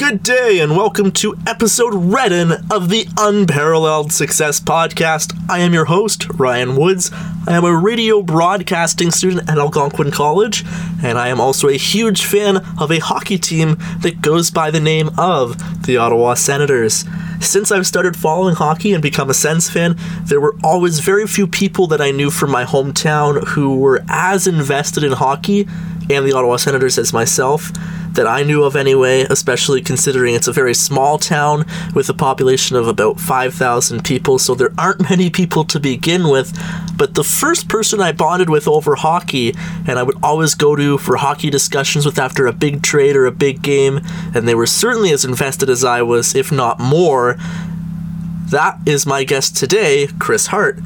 Good day, and welcome to episode Redden of the Unparalleled Success Podcast. I am your host, Ryan Woods. I am a radio broadcasting student at Algonquin College, and I am also a huge fan of a hockey team that goes by the name of the Ottawa Senators. Since I've started following hockey and become a Sens fan, there were always very few people that I knew from my hometown who were as invested in hockey and the Ottawa Senators as myself that I knew of anyway, especially considering it's a very small town with a population of about 5,000 people, so there aren't many people to begin with. But the first person I bonded with over hockey, and I would always go to for hockey discussions with after a big trade or a big game, and they were certainly as invested as I was, if not more. That is my guest today, Chris Hart.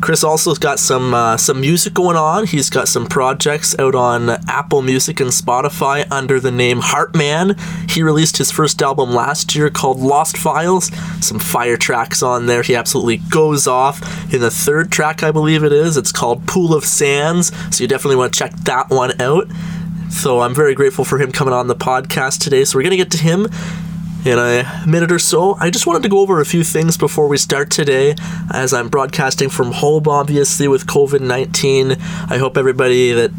Chris also has got some uh, some music going on. He's got some projects out on Apple Music and Spotify under the name Hartman. He released his first album last year called Lost Files. Some fire tracks on there. He absolutely goes off. In the third track, I believe it is, it's called Pool of Sands. So you definitely want to check that one out. So I'm very grateful for him coming on the podcast today. So we're gonna get to him in a minute or so. I just wanted to go over a few things before we start today, as I'm broadcasting from home, obviously, with COVID 19. I hope everybody that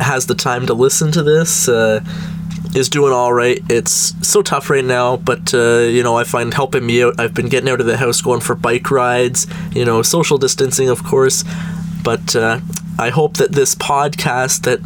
has the time to listen to this. Uh, is doing all right. It's so tough right now, but uh, you know I find helping me out. I've been getting out of the house, going for bike rides. You know, social distancing, of course. But uh, I hope that this podcast that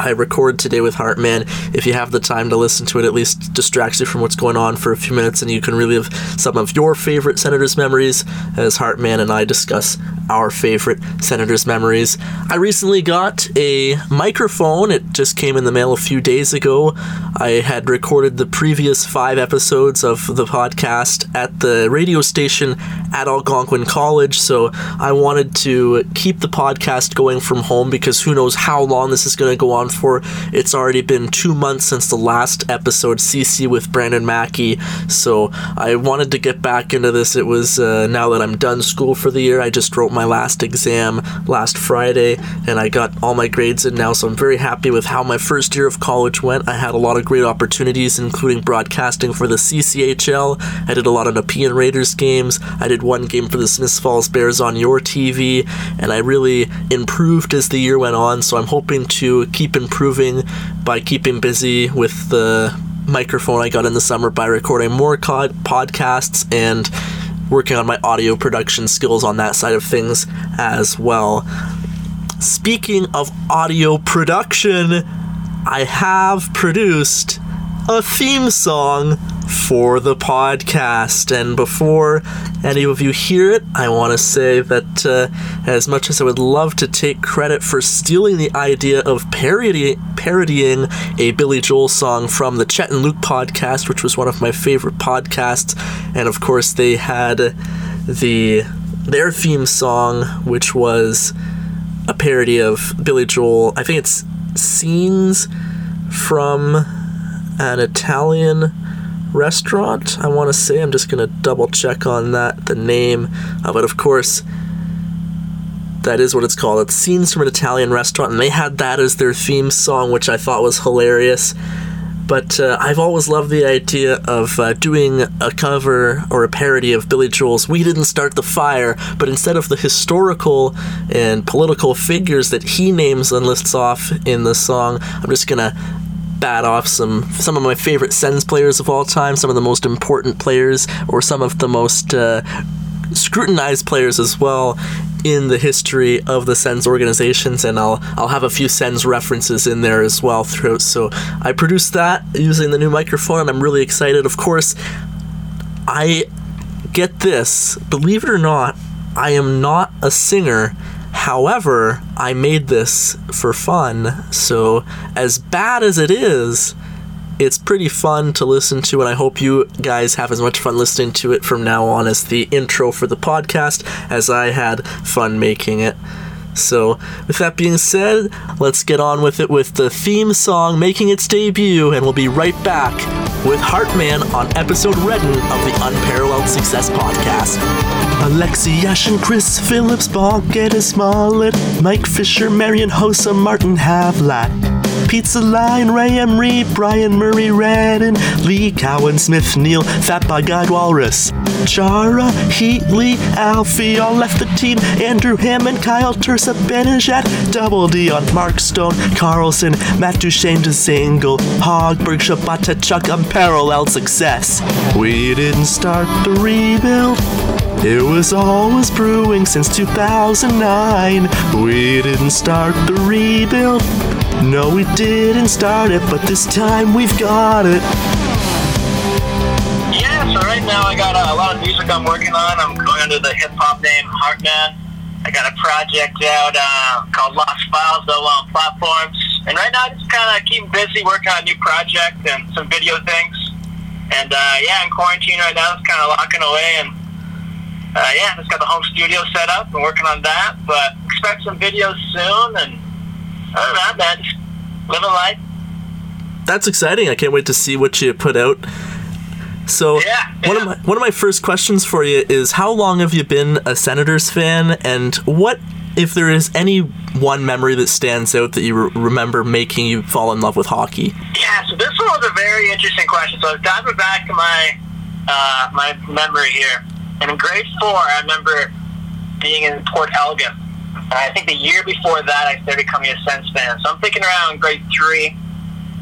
I record today with Hartman. If you have the time to listen to it, at least distracts you from what's going on for a few minutes and you can relive some of your favorite Senators memories as Hartman and I discuss our favorite Senators memories. I recently got a microphone. It just came in the mail a few days ago. I had recorded the previous five episodes of the podcast at the radio station at Algonquin College, so I wanted to keep the podcast going from home because who knows how long this is going to go on for. It's already been two months since the last episode, CC with Brandon Mackey. So I wanted to get back into this. It was uh, now that I'm done school for the year. I just wrote my last exam last Friday, and I got all my grades in now. So I'm very happy with how my first year of college went. I had a lot of great opportunities, including broadcasting for the CCHL. I did a lot of Nepean Raiders games. I did one game for the Smiths Falls Bears on your TV, and I really improved as the year went on. So I'm hoping to keep improving by keeping busy with the microphone I got in the summer by recording more cod- podcasts and working on my audio production skills on that side of things as well. Speaking of audio production, I have produced a theme song for the podcast. And before any of you hear it, I want to say that uh, as much as I would love to take credit for stealing the idea of parody- parodying a Billy Joel song from the Chet and Luke podcast, which was one of my favorite podcasts, and of course they had the their theme song, which was a parody of Billy Joel. I think it's scenes from an Italian restaurant. I want to say I'm just going to double check on that, the name of it. Of course, that is what it's called. It's Scenes from an Italian Restaurant, and they had that as their theme song, which I thought was hilarious. But uh, I've always loved the idea of uh, doing a cover or a parody of Billy Joel's We Didn't Start the Fire, but instead of the historical and political figures that he names and lists off in the song, I'm just going to bat off some some of my favorite Sens players of all time, some of the most important players, or some of the most uh, scrutinized players as well in the history of the Sens organizations, and I'll I'll have a few Sens references in there as well throughout. So I produced that using the new microphone, I'm really excited. Of course, I get this. Believe it or not, I am not a singer. However, I made this for fun, so as bad as it is, it's pretty fun to listen to, and I hope you guys have as much fun listening to it from now on as the intro for the podcast as I had fun making it. So, with that being said, let's get on with it with the theme song making its debut, and we'll be right back with Hartman on episode Redden of the Unparalleled Success Podcast. Alexei Yashin Chris Phillips, Boggett and Smollett, Mike Fisher, Marian Hossa, Martin Havlat. Pizza Line, Ray Emery, Brian Murray, Redden, Lee Cowan, Smith, Neil, Fat by Guide Walrus. Chara, Heatley, Alfie all left the team. Andrew Hammond, Kyle Turris, Benajat, Double D on Mark Stone, Karlsson, Matt Duchene to single, Hogberg, Shabata, Chuck, unparalleled success. We didn't start the rebuild. It was always brewing since 2009. We didn't start the rebuild. No, we didn't start it, but this time we've got it. Yeah, so right now I got uh, a lot of music I'm working on. I'm going under the hip hop name Hartman. I got a project out uh, called Lost Files, though on platforms. And right now, I just kind of keep busy working on a new project and some video things. And uh, yeah, in quarantine right now, it's kind of locking away. And uh, yeah, just got the home studio set up and working on that. But expect some videos soon. And other than that, man, just living life. That's exciting. I can't wait to see what you put out. So Yeah, one yeah. of my one of my first questions for you is how long have you been a Senators fan, and what if there is any one memory that stands out that you re- remember making you fall in love with hockey? Yeah, so this one was a very interesting question. So I was diving back to my uh, my memory here, and in grade four, I remember being in Port Elgin. And I think the year before that, I started becoming a Sens fan. So I'm thinking around grade three,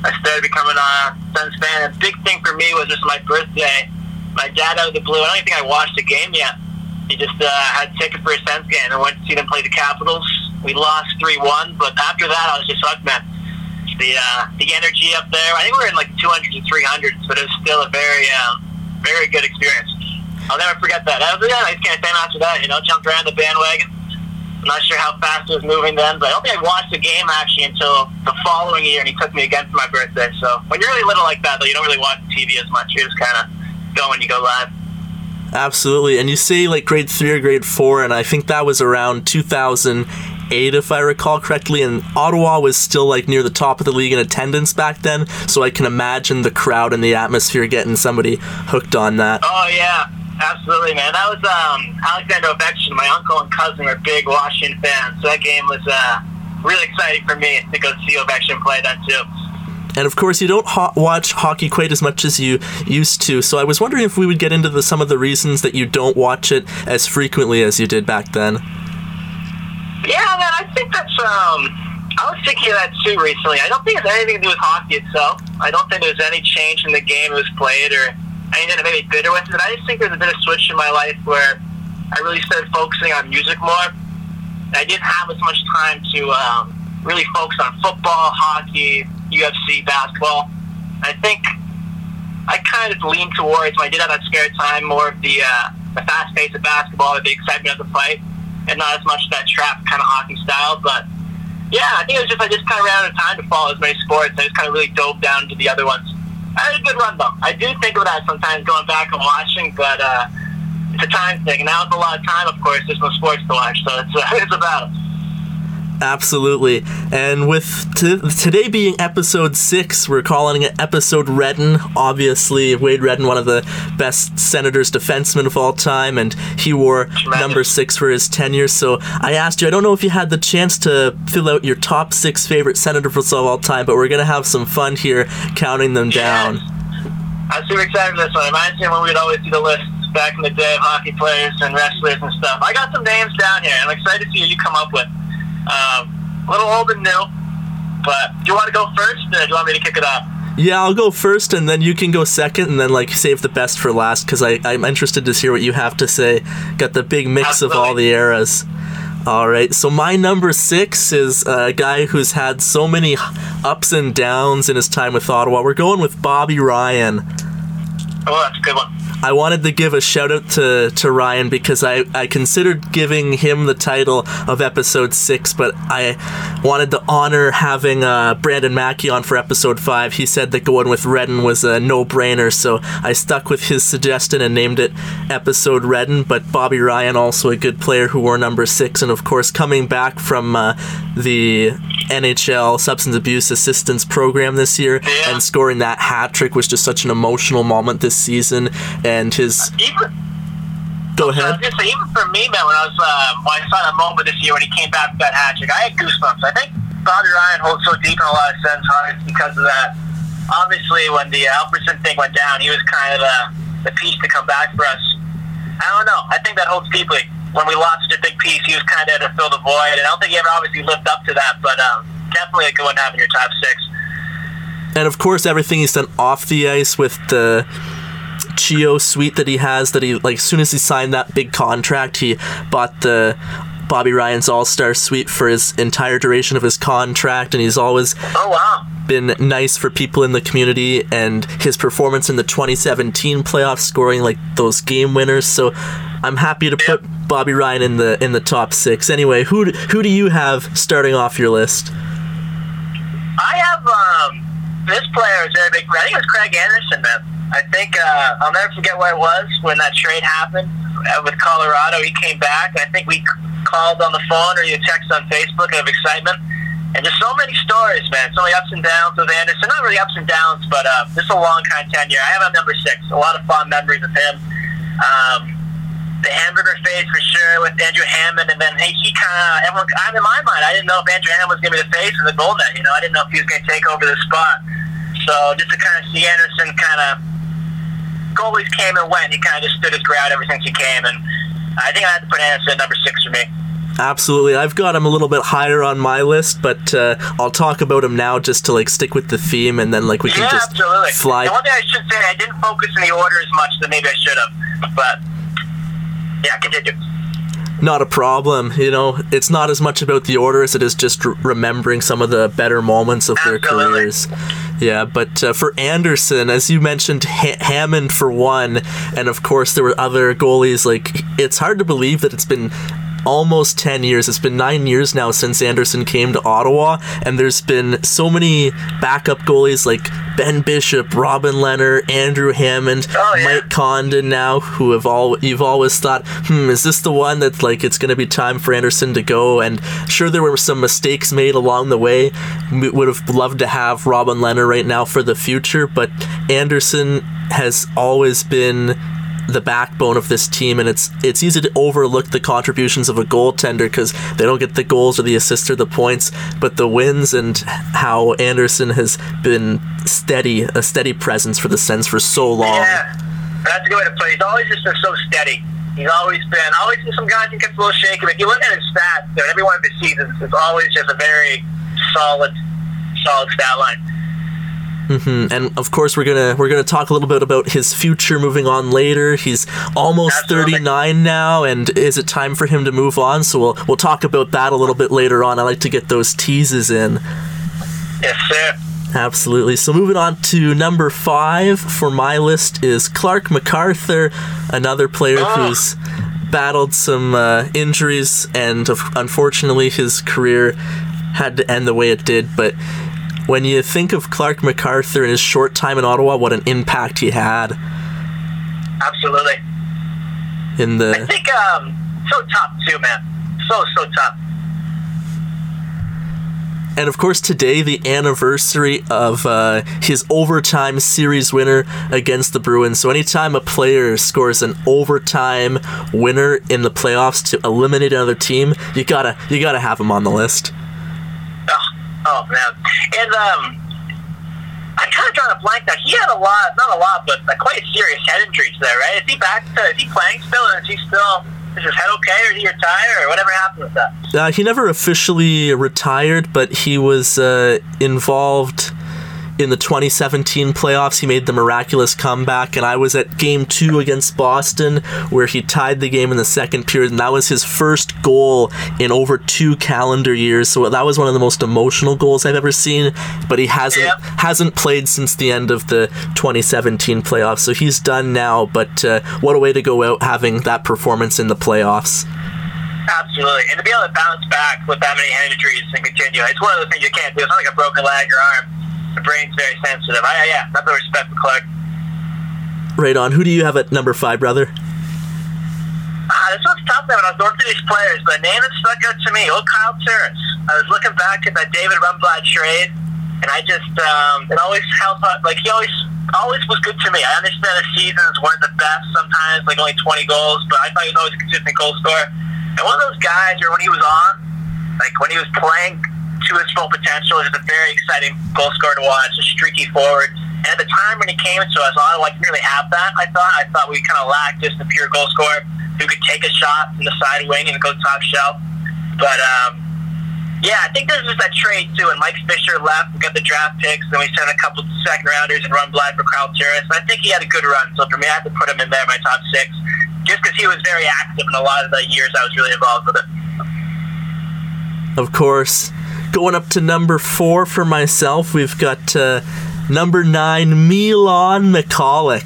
I started becoming a Sens fan. The big thing for me was just my birthday. My dad out of the blue. I don't even think I watched the game yet. He just uh, had tickets for a Sens game and went to see them play the Capitals. We lost three one, but after that, I was just hooked, man the uh, the energy up there. I think we were in like 200s and 300s, but it was still a very um, very good experience. I'll never forget that. I was yeah, I just can't stand after that. You know, jumped around the bandwagon. I'm not sure how fast it was moving then, but I don't think I watched the game actually until the following year, and he took me again for my birthday. So when you're really little like that, though, you don't really watch TV as much. You just kind of go when you go live. Absolutely. And you say like grade three or grade four, and I think that was around 2008, if I recall correctly. And Ottawa was still like near the top of the league in attendance back then. So I can imagine the crowd and the atmosphere getting somebody hooked on that. Oh yeah, absolutely, man. That was um, Alexander Ovechkin. My uncle and cousin were big Washington fans, so that game was uh, really exciting for me to go see Ovechkin play that too. And of course, you don't ho- watch hockey quite as much as you used to. So I was wondering if we would get into the, some of the reasons that you don't watch it as frequently as you did back then. Yeah, man, I think that's. Um, I was thinking of that too recently. I don't think it's anything to do with hockey itself. I don't think there's any change in the game that was played or anything that made me bitter with it. I just think there's a bit of switch in my life where I really started focusing on music more. I didn't have as much time to um, really focus on football, hockey, UFC, basketball. I think I kind of leaned towards when I did have that spare time more of the uh, the fast pace of basketball, the excitement of the fight, and not as much that trap kind of hockey style. But yeah, I think it was just I just kind of ran out of time to follow as many sports. I just kind of really dove down into the other ones. I had a good run though. I do think of that sometimes going back and watching, but uh, it's a time thing. Now it's a lot of time, of course. There's no sports to watch, so it's uh, it's a battle. Absolutely. And with t- today being episode six, we're calling it episode Redden. Obviously, Wade Redden, one of the best Senators defensemen of all time, and he wore number six for his tenure. So I asked you, I don't know if you had the chance to fill out your top six favorite Senators of all time, but we're going to have some fun here counting them down. I'm super excited for this one. It reminds me of when we'd always do the lists back in the day of hockey players and wrestlers and stuff. I got some names down here. I'm excited to see what you come up with. Um, a little old and new, but do you want to go first, or do you want me to kick it off? Yeah, I'll go first, and then you can go second, and then like save the best for last because I'm interested to hear what you have to say. Got the big mix of all the eras. All right, so my number six is a guy who's had so many ups and downs in his time with Ottawa. We're going with Bobby Ryan. Oh, that's a good one. I wanted to give a shout out to, to Ryan because I, I considered giving him the title of episode six, but I wanted to honor having uh, Brandon Mackey on for episode five. He said that going with Redden was a no brainer, so I stuck with his suggestion and named it episode Redden. But Bobby Ryan, also a good player who wore number six, and of course, coming back from uh, the NHL substance abuse assistance program this year Yeah. and scoring that hat trick was just such an emotional moment this season. And his Even go I was ahead. gonna say, even for me, man, when I was uh, when I saw that moment this year when he came back with that hat trick, I had goosebumps. I think Bobby Ryan holds so deep in a lot of Sens hearts because of that. Obviously, when the Alfredsson thing went down, he was kind of the, the piece to come back for us. I don't know. I think that holds deeply. When we lost such a big piece, he was kind of to fill the void, and I don't think he ever obviously lived up to that. But um, definitely a good one having your top six. And of course, everything he's done off the ice with the CHEO suite that he has. That he like, as soon as he signed that big contract, he bought the Bobby Ryan's All Star Suite for his entire duration of his contract, and he's always oh wow been nice for people in the community. And his performance in the 2017 playoffs, scoring like those game winners. So I'm happy to put Bobby Ryan in the in the top six. Anyway, who who do you have starting off your list? I have um, this player is very big. I think it was Craig Anderson, man. I think uh, I'll never forget where it was when that trade happened uh, with Colorado. He came back. I think we called on the phone or you text on Facebook of excitement. And just so many stories, man. So many ups and downs with Anderson. Not really ups and downs, but uh, just a long kind of tenure. I have him number six. A lot of fond memories with him. Um, the hamburger face for sure with Andrew Hammond, and then hey, he kind of everyone. I'm in my mind. I didn't know if Andrew Hammond was going to be the face of the goal net. You know, I didn't know if he was going to take over the spot. So just to kind of see Anderson kind of goalies came and went. He kind of just stood his ground ever since he came, and I think I had to put Anderson at number six for me. Absolutely, I've got him a little bit higher on my list, but uh, I'll talk about him now just to like stick with the theme, and then like we can yeah, just absolutely. fly. And one thing I should say, I didn't focus in the order as much as maybe I should have, but yeah, continue. Not a problem. You know, it's not as much about the order as it is just r- remembering some of the better moments of their Absolutely. careers. Yeah, but uh, for Anderson, as you mentioned, ha- Hammond for one, and of course there were other goalies. Like it's hard to believe that it's been almost 10 years. It's been nine years now since Anderson came to Ottawa, and there's been so many backup goalies like Ben Bishop, Robin Lehner, Andrew Hammond, Oh, yeah. Mike Condon now, who have all you've always thought, hmm, is this the one that's like it's going to be time for Anderson to go? And sure, there were some mistakes made along the way. We would have loved to have Robin Lehner right now for the future, but Anderson has always been the backbone of this team, and it's it's easy to overlook the contributions of a goaltender because they don't get the goals or the assists or the points, but the wins and how Anderson has been steady, a steady presence for the Sens for so long. Yeah, that's a good way to. He's always just been so steady. He's always been, always been some guys that gets a little shaky. But if you look at his stats, every one of his seasons, it's always just a very solid, solid stat line. Hmm And of course, we're gonna we're gonna talk a little bit about his future moving on later. He's almost Absolutely. 39 now, and is it time for him to move on? So we'll we'll talk about that a little bit later on. I like to get those teases in. Yes, sir. Absolutely. So moving on to number five for my list is Clarke MacArthur, another player Ah. who's battled some uh, injuries, and of, unfortunately his career had to end the way it did. But when you think of Clarke MacArthur and his short time in Ottawa, what an impact he had Absolutely. in the. I think um, so tough too, man. So so tough. And of course, today, the anniversary of uh, his overtime series winner against the Bruins. So, anytime a player scores an overtime winner in the playoffs to eliminate another team, you gotta you gotta have him on the list. Oh, man. And um, I kind of drawn a blank now. He had a lot, not a lot, but like, quite serious head injuries there, right? Is he back to? Is he playing still? Is he still? Is his head okay, or did he retire, or whatever happened with that? Uh, he never officially retired, but he was uh, involved in the 2017 playoffs. He made the miraculous comeback, and I was at game two against Boston where he tied the game in the second period, and that was his first goal in over two calendar years. So that was one of the most emotional goals I've ever seen. But he hasn't Yep. hasn't played since the end of the 2017 playoffs, so he's done now. But uh, what a way to go out having that performance in the playoffs. Absolutely. And to be able to bounce back with that many hand injuries and continue, it's one of the things you can't do. It's not like a broken leg or arm. The brain's very sensitive. I, yeah, nothing respect for Clarke. Right on. Who do you have at number five, brother? Ah, this one's tough, man. When I was going through these players, but a name that stuck out to me, old Kyle Turris. I was looking back at that David Rundblad trade, and I just, um, it always helped, out- like, he always, always was good to me. I understand the seasons weren't the best sometimes, like only 20 goals, but I thought he was always a consistent goal scorer. And one of those guys where when he was on, like when he was playing to his full potential. He's a very exciting goal scorer to watch, a streaky forward. And at the time when he came to us, I like didn't really have that. I thought I thought we kind of lacked just a pure goal scorer who could take a shot from the side wing and go top shelf. But um, yeah, I think there's just that trade too. And Mike Fisher left, we got the draft picks, then we sent a couple second rounders and Rundblad for Carl Turris. And I think he had a good run. So for me, I had to put him in there, my top six, just because he was very active in a lot of the years I was really involved with it. Of course, going up to number four for myself, we've got uh, number nine, Milan Michalek.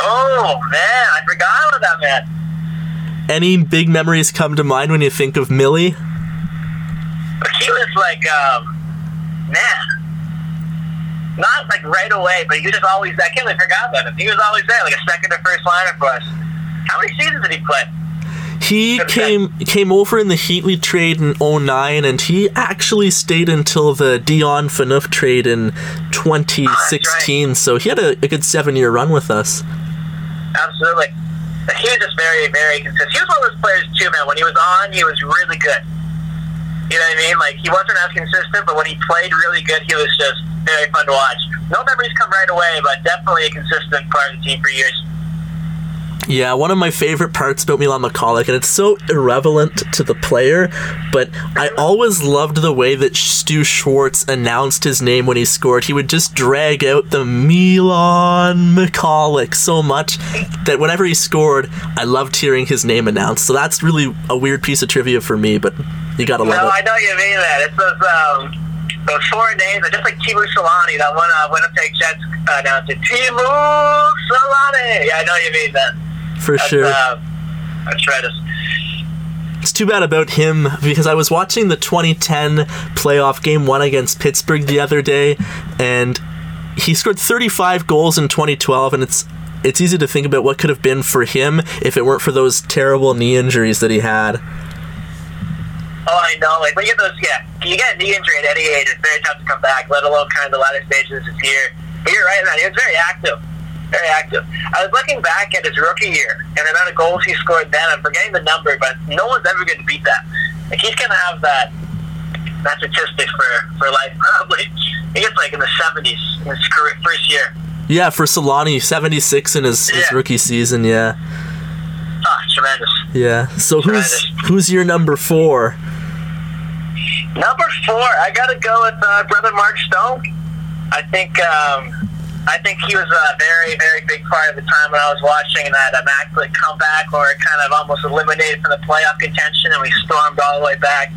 Oh man, I forgot about that man. Any big memories come to mind when you think of Millie? He was like, um, man, not like right away, but he was just always. I can't forgot about him. He was always there, like a second or first liner for us. How many seasons did he play? He came came over in the Heatley trade in 09 and he actually stayed until the Dion Phaneuf trade in 2016. So he had a, a good seven year run with us. Absolutely. He was just very, very consistent. He was one of those players too, man. When he was on, he was really good. You know what I mean? Like he wasn't as consistent, but when he played really good, he was just very fun to watch. No memories come right away, but definitely a consistent part of the team for years. Yeah, one of my favorite parts about Milan Michalek, and it's so irrelevant to the player, but I always loved the way that Stu Schwartz announced his name when he scored. He would just drag out the Milan Michalek so much that whenever he scored, I loved hearing his name announced. So that's really a weird piece of trivia for me, but you gotta love No, it. No, I know you mean that. It's those um, those foreign names, are just like Teemu Selanne, that one uh, Winnipeg Jets uh, announced it. Teemu Selanne. Yeah, I know you mean that. For That's, sure. uh, that's right. It's- too bad about him because I was watching the 2010 playoff game one against Pittsburgh the other day, and he scored 35 goals in 2012, and it's it's easy to think about what could have been for him if it weren't for those terrible knee injuries that he had. Oh, I know. Like, you get those, yeah, you get a knee injury at any age. It's very tough to come back, let alone kind of the latter stages of this year. But you're right, man. He was very active. Very active. I was looking back at his rookie year and the amount of goals he scored then. I'm forgetting the number, but no one's ever going to beat that. Like, he's going to have that that statistic for, for life, probably. He gets like in the 70s in his career, first year. Yeah, for Selanne, 76 in his, his rookie season. Yeah, Oh, tremendous. yeah. So who's who's your number four? Number four, I got to go with uh, brother Mark Stone. I think um, I think he was a very very big part of the time when I was watching that immaculate comeback, where it kind of almost eliminated from the playoff contention, and we stormed all the way back.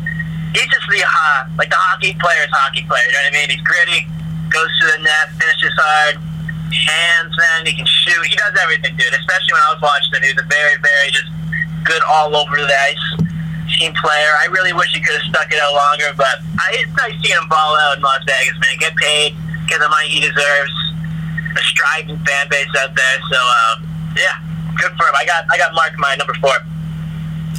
He's just the uh, like the hockey player's hockey player. You know what I mean? He's gritty, goes to the net, finishes hard, hands man, he can shoot. He does everything, dude. Especially when I was watching him, he was a very very just good all over the ice team player. I really wish he could have stuck it out longer, but I, it's nice seeing him ball out in Las Vegas, man. Get paid, get the money he deserves. A striving fan base out there, so um, yeah, good for him. I got I got Mark my number four.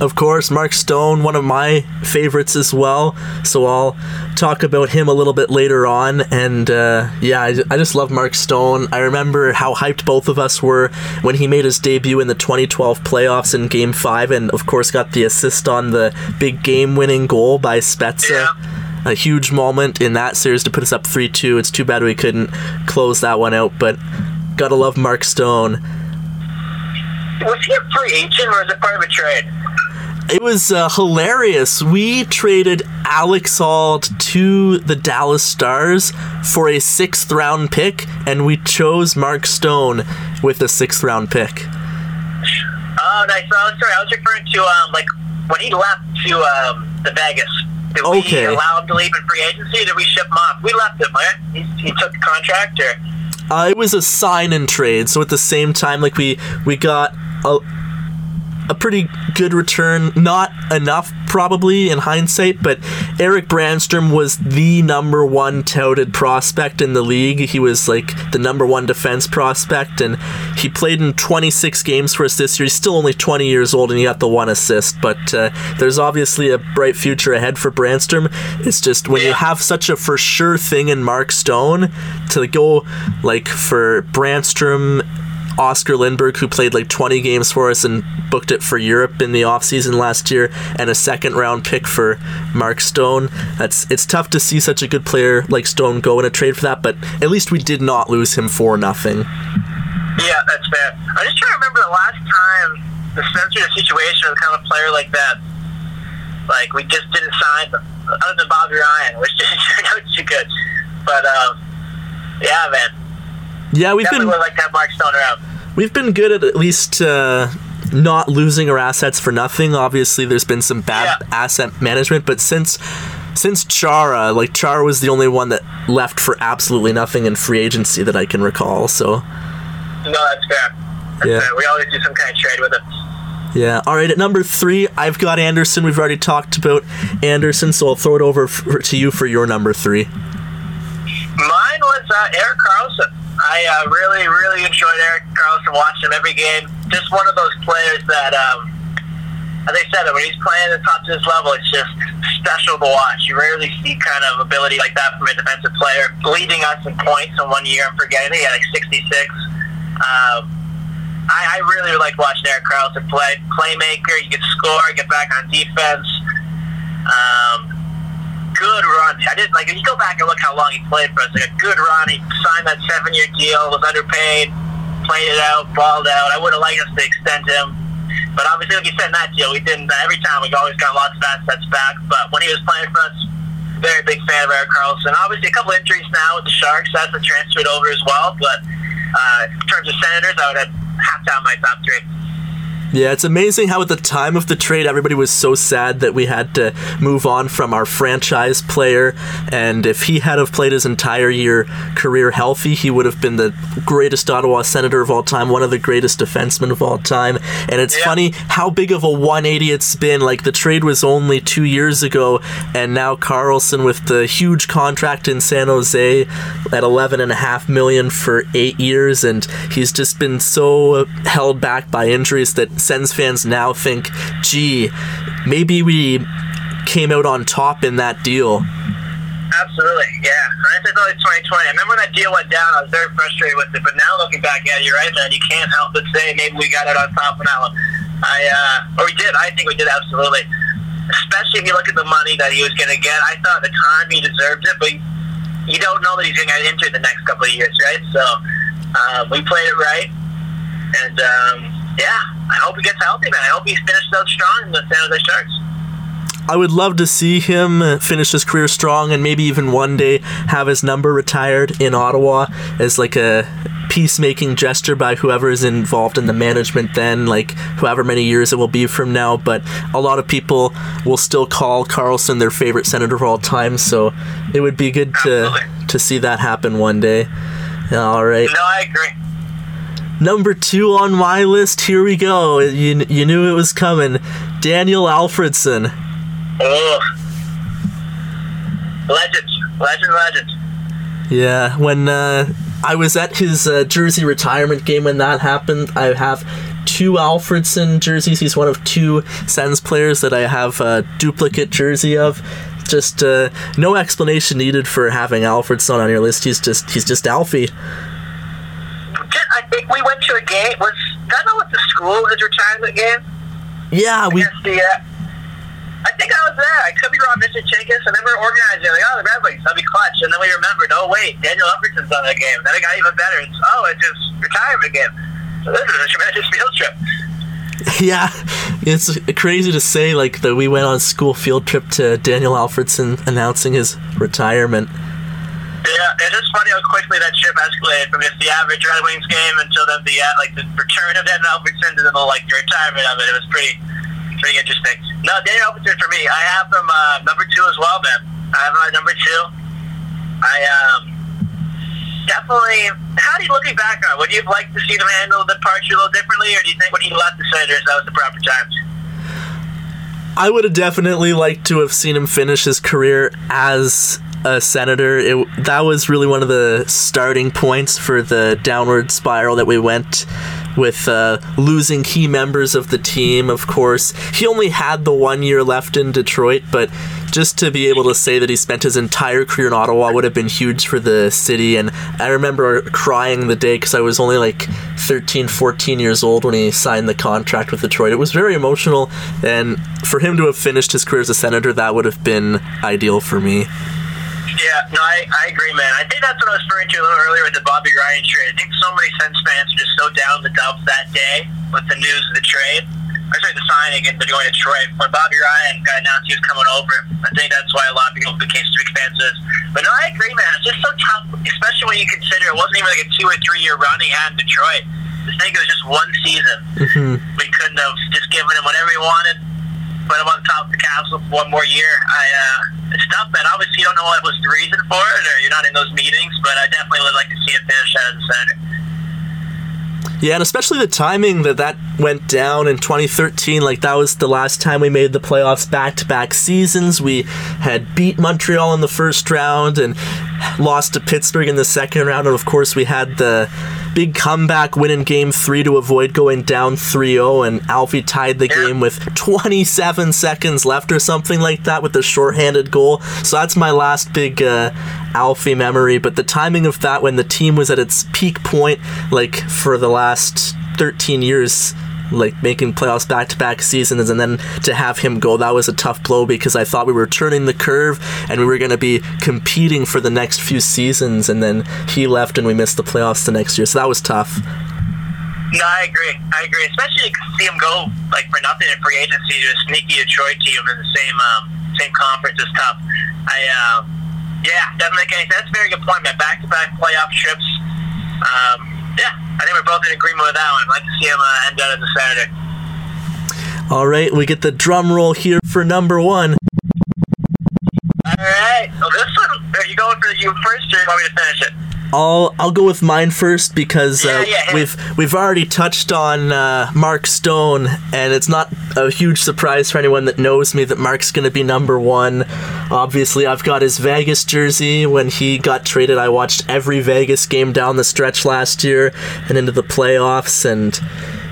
Of course, Mark Stone, one of my favorites as well. So I'll talk about him a little bit later on. And uh, yeah, I, I just love Mark Stone. I remember how hyped both of us were when he made his debut in the 2012 playoffs in Game 5, and of course got the assist on the big game winning goal by Spezza. Yeah. A huge moment in that series to put us up 3 2. It's too bad we couldn't close that one out, but gotta love Mark Stone. Was he a free agent or was it part of a trade? It was uh, hilarious. We traded Alex Auld to the Dallas Stars for a sixth round pick, and we chose Mark Stone with a sixth round pick. Oh, nice. Oh, sorry, I was referring to um like when he left to um the Vegas. Did Okay. we allow him to leave in free agency? Or did we ship him off? We left him, right? He, he took the contract, or Uh, it was a sign and trade, so at the same time, like we we got a a pretty good return. Not enough, probably in hindsight, but Erik Brannstrom was the number one touted prospect in the league. He was like the number one defense prospect, and he played in 26 games for us this year. He's still only 20 years old, and he got the one assist. But uh, there's obviously a bright future ahead for Brannstrom. It's just when you have such a for sure thing in Mark Stone to go like for Brannstrom Oscar Lindberg, who played like 20 games for us and booked it for Europe in the offseason last year, and a second round pick for Mark Stone. That's it's tough to see such a good player like Stone go in a trade for that, but at least we did not lose him for nothing. Yeah, that's fair. I'm just trying to remember the last time the sensitive situation with kind of a player like that. Like we just didn't sign other than Bobby Ryan, which didn't turn out too good. But um, yeah, man. Yeah, we've Definitely been like to have Mark Stone around. we've been good at at least uh, not losing our assets for nothing. Obviously, there's been some bad Yeah. asset management, but since since Chara, like Chara was the only one that left for absolutely nothing in free agency that I can recall. So No, that's fair. That's Yeah. fair. We always do some kind of trade with him. yeah. All right, at number three, I've got Anderson. We've already talked about Anderson, so I'll throw it over f- to you for your number three. Mine was uh, Erik Karlsson. I uh, really, really enjoyed Erik Karlsson. Watching him every game. Just one of those players that, um, as I said, when he's playing at the top of his level, it's just special to watch. You rarely see kind of ability like that from a defensive player. Leading us in points in one year, I'm forgetting. He had like 66. Um, I, I really like watching Erik Karlsson play. Playmaker, you can score, get back on defense. Um, good run. I didn't like if you go back and look how long he played for us. Like a good run. He signed that seven-year deal, was underpaid, played it out, balled out. I would have liked us to extend him, but obviously, like you said in that deal, we didn't. Every time we always got lots of assets back. But when he was playing for us, very big fan of Erik Karlsson. Obviously, a couple injuries now with the Sharks. That's a transferred over as well. But uh, in terms of Senators, I would have half down my top three. Yeah, it's amazing how at the time of the trade, everybody was so sad that we had to move on from our franchise player. And if he had have played his entire year career healthy, he would have been the greatest Ottawa Senator of all time, one of the greatest defensemen of all time. And it's Yeah. funny how big of a 180 it's been. Like the trade was only two years ago, and now Karlsson with the huge contract in San Jose at 11 and a half million for eight years, and he's just been so held back by injuries that Sens fans now think, gee, maybe we came out on top in that deal. Absolutely, yeah. Hindsight's always twenty twenty. I remember when that deal went down, I was very frustrated with it. But now looking back at it, you're right, man. You can't help but say maybe we got it on top on that one. I uh, or we did. I think we did absolutely. Especially if you look at the money that he was going to get. I thought at the time he deserved it, but you don't know that he's going to get injured the next couple of years, right? So um, we played it right, and um, yeah, I hope he gets healthy, man. I hope he's finished out strong in the San Jose Sharks. I would love to see him finish his career strong and maybe even one day have his number retired in Ottawa as like a peacemaking gesture by whoever is involved in the management then, like however many years it will be from now. But a lot of people will still call Karlsson their favorite senator of all time, so it would be good to Absolutely. to see that happen one day. All right. No, I agree. Number two on my list, here we go. You, you knew it was coming. Daniel Alfredsson. Oh, legend, legend, legend. Yeah, when uh, I was at his uh, jersey retirement game when that happened, I have two Alfredsson jerseys. He's one of two Sens players that I have a duplicate jersey of. Just uh, no explanation needed for having Alfredsson on your list. He's just he's just Alfie. I think we went to a game. Was that not what the school his retirement game? Yeah, we the. Uh, I think I was there. I could be wrong, Mr. Chinkis. I remember organizing. Like, oh, the Red Wings, that'll be clutch. And then we remembered, oh wait, Daniel Alfredsson's on that game. Then it got even better. It's oh, it's his retirement game. So this is a tremendous field trip. yeah, it's crazy to say like that we went on a school field trip to Daniel Alfredsson announcing his retirement. Yeah, it's just funny how quickly that ship escalated from just the average Red Wings game until then the uh, like the return of Daniel Alfredsson to the like the retirement of it. It was pretty pretty interesting. No, Daniel Alfredsson for me, I have him uh, number two as well, man. I have him number two. I um definitely. How do you looking back on? Would you have liked to see them handle the departure a little differently, or do you think when he left the Senators that was the proper time? I would have definitely liked to have seen him finish his career as a senator. It, that was really one of the starting points for the downward spiral that we went with uh, losing key members of the team, of course. He only had the one year left in Detroit, but just to be able to say that he spent his entire career in Ottawa would have been huge for the city. And I remember crying the day because I was only like 13, 14 years old when he signed the contract with Detroit. It was very emotional, and for him to have finished his career as a senator, that would have been ideal for me. Yeah, no, I, I agree, man. I think that's what I was referring to a little earlier with the Bobby Ryan trade. I think so many Sens fans are just so down the dumps that day with the news of the trade. I sorry, the signing and the going to Detroit. When Bobby Ryan got announced he was coming over, I think that's why a lot of people became so expensive. But no, I agree, man. It's just so tough, especially when you consider it wasn't even like a two or three year run he had in Detroit. Just think it was just one season. Mm-hmm. We couldn't have just given him whatever he wanted put him on top of the Capitals for one more year. I uh, it's tough, man. Obviously, you don't know what was the reason for it, or you're not in those meetings. But I definitely would like to see it finish as a. Yeah, and especially the timing that that went down in 2013. Like, that was the last time we made the playoffs back to back seasons. We had beat Montreal in the first round and lost to Pittsburgh in the second round. And of course, we had the big comeback win in game three to avoid going down 3 0. And Alfie tied the game with 27 seconds left or something like that with a shorthanded goal. So that's my last big uh, Alfie memory. But the timing of that when the team was at its peak point, like for the last 13 years, like making playoffs back to back seasons and then to have him go that was a tough blow because I thought we were turning the curve and we were going to be competing for the next few seasons and then he left and we missed the playoffs the next year so that was tough No, I agree. I agree. Especially to see him go like for nothing in free agency to a sneaky Detroit team in the same um, same conference is tough. I uh, yeah, doesn't make any sense. That's a very good point, man. Back to back playoff trips. Um, yeah, I think we're both in agreement with that one. I'd like to see him uh, end out as a senator. all right we get the drum roll here for number one All right. So this one, are you going for you first, or you want me to finish it? I'll I'll go with mine first because uh, Yeah, yeah, yeah. we've we've already touched on uh, Mark Stone, and it's not a huge surprise for anyone that knows me that Mark's going to be number one. Obviously, I've got his Vegas jersey. When he got traded, I watched every Vegas game down the stretch last year and into the playoffs, and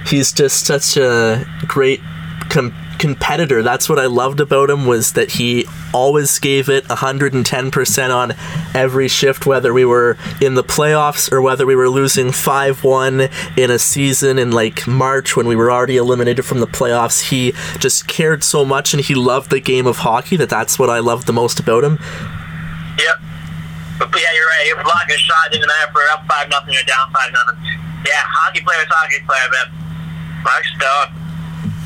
he's just such a great. Com- competitor that's what i loved about him was that he always gave it 110% on every shift whether we were in the playoffs or whether we were losing 5-1 in a season in like march when we were already eliminated from the playoffs he just cared so much and he loved the game of hockey that that's what i loved the most about him Yep. But, but yeah, you're right. You block a shot, didn't matter if we're up five nothing or down five nothing. Yeah, hockey player's hockey player, man. Mark Stone.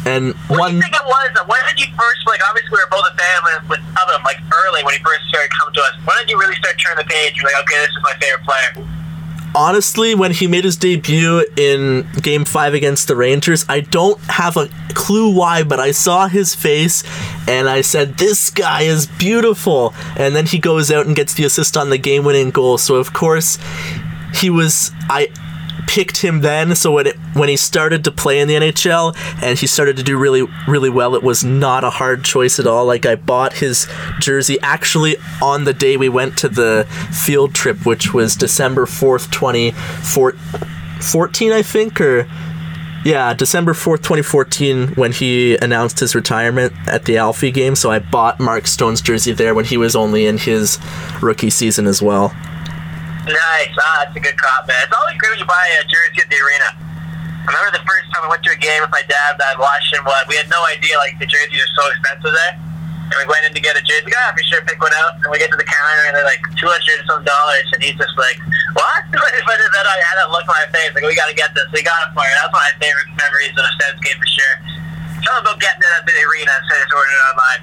And What do you think it was? When did you first like? Obviously, we were both a fan with, with of him, like early when he first started coming to us. When did you really start turning the page? You're like, okay, this is my favorite player. honestly, when he made his debut in Game 5 against the Rangers, I don't have a clue why, but I saw his face and I said, This guy is beautiful. And then he goes out and gets the assist on the game winning goal. So, of course, he was. I picked him then so when it when he started to play in the NHL and he started to do really really well it was not a hard choice at all like I bought his jersey actually on the day we went to the field trip which was December 4th 2014 I think or yeah, December 4th, 2014, when he announced his retirement at the Alfie game. So I bought Mark Stone's jersey there when he was only in his rookie season as well. Nice. Ah, that's a good cop, man. It's always great when you buy a jersey at the arena. I remember the first time I went to a game with my dad that him. What we had no idea like the jerseys are so expensive there. And we went in to get a jersey. Ah, for sure, to pick one out. And we get to the counter and they're like two hundred some dollars. And he's just like, "What?" but then I had that look on my face, like, "We got to get this." We got it for. That's one of my favorite memories of a Sens game for sure. Something about getting it at the arena instead of ordering it online.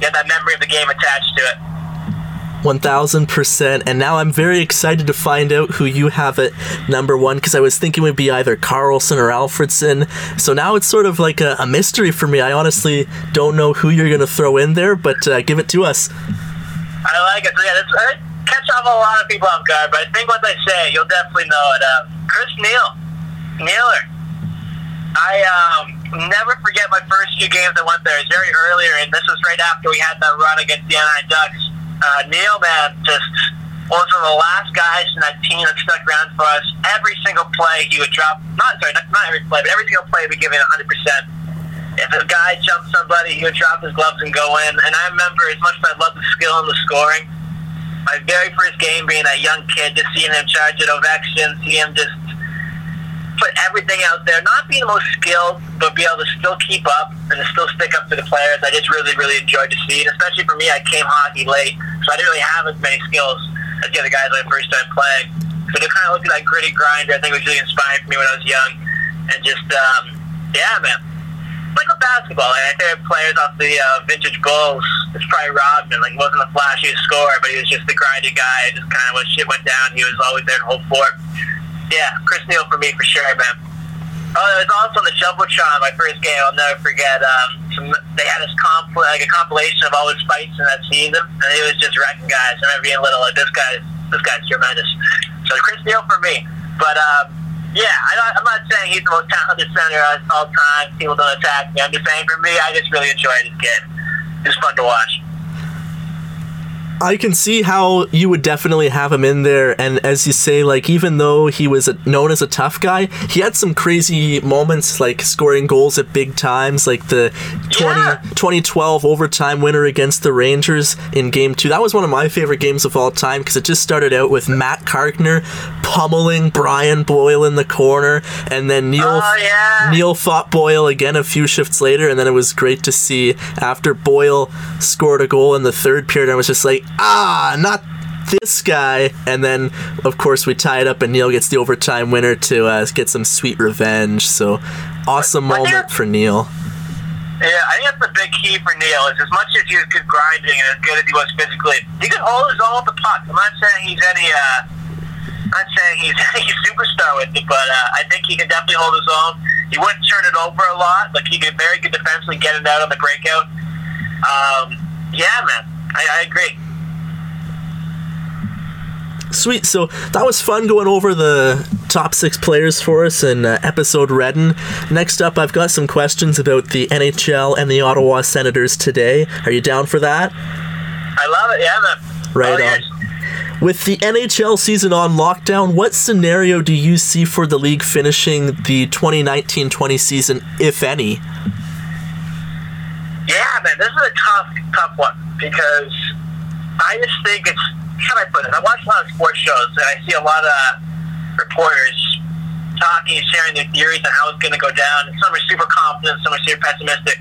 Get that memory of the game attached to it. 1000% and now i'm very excited to find out who you have at number one because i was thinking it would be either karlsson or alfredsson so now it's sort of like a, a mystery for me i honestly don't know who you're going to throw in there but uh, give it to us I like it. Yeah, that's, I catch off a lot of people off guard, but I think once I say you'll definitely know it. Uh, Chris Neil, Nealer. I um, never forget my first few games I went there. It was very earlier, and this was right after we had that run against the Anaheim Ducks. Uh, Neil, man, just was one of the last guys in that team that stuck around for us. Every single play he would drop, not sorry, not, not every play, but every single play he would give it 100%. If a guy jumped somebody, he would drop his gloves and go in. And I remember, as much as I love the skill and the scoring, my very first game being that young kid, just seeing him charge at Ovechkin, see him just put everything out there, not being the most skilled, but be able to still keep up and to still stick up to the players. I just really, really enjoyed to see it. Especially for me, I came hockey late, so I didn't really have as many skills as the other guys when I first started playing. So to kind of look at that gritty grinder, I think was really inspiring for me when I was young. And just, um, yeah, man. Like with basketball, and I think players off the uh, vintage Bulls, it's probably Rodman. Like, wasn't the flashiest scorer, but he was just the grinding guy. Just kind of when shit went down, he was always there to hold for it. Yeah, Chris Neil for me for sure, man. Oh, it was also on the Jumbotron, my first game. I'll never forget. Um, some, they had this comp, like a compilation of all his fights in that season, and he was just wrecking guys. I remember being little, like this guy's this guy's tremendous. So Chris Neil for me. But um, yeah, I, I'm not saying he's the most talented center of all time. People don't attack me. I'm just saying for me, I just really enjoyed his game. It was fun to watch. I can see how you would definitely have him in there. And as you say, like, even though he was a, known as a tough guy, he had some crazy moments, like scoring goals at big times, like the 20, Yeah. 2012 overtime winner against the Rangers in game two. That was one of my favorite games of all time because it just started out with Matt Carkner pummeling Brian Boyle in the corner. And then Neil, Oh, yeah. Neil fought Boyle again a few shifts later. And then it was great to see after Boyle scored a goal in the third period. I was just like, ah, not this guy. And then, of course, we tie it up, and Neil gets the overtime winner to uh, get some sweet revenge. So, awesome But moment for Neil. Yeah, I think that's the big key for Neil. Is as much as he was good grinding and as good as he was physically, he could hold his own with the puck. I'm not saying he's any. Uh, I'm not saying he's any superstar with it, but uh, I think he can definitely hold his own. He wouldn't turn it over a lot. Like he could very good defensively get it out on the breakout. Um, yeah, man, I, I agree. Sweet. So that was fun going over the top six players for us in uh, episode Redden. Next up, I've got some questions about the NHL and the Ottawa Senators today. Are you down for that? I love it. Yeah, man. Right Oh, on. yes. With the NHL season on lockdown, what scenario do you see for the league finishing the 2019 20 season, if any? Yeah, man, this is a tough, tough one because I just think it's how do I put it? I watch a lot of sports shows and I see a lot of reporters talking sharing their theories on how it's going to go down. Some are super confident, some are super pessimistic.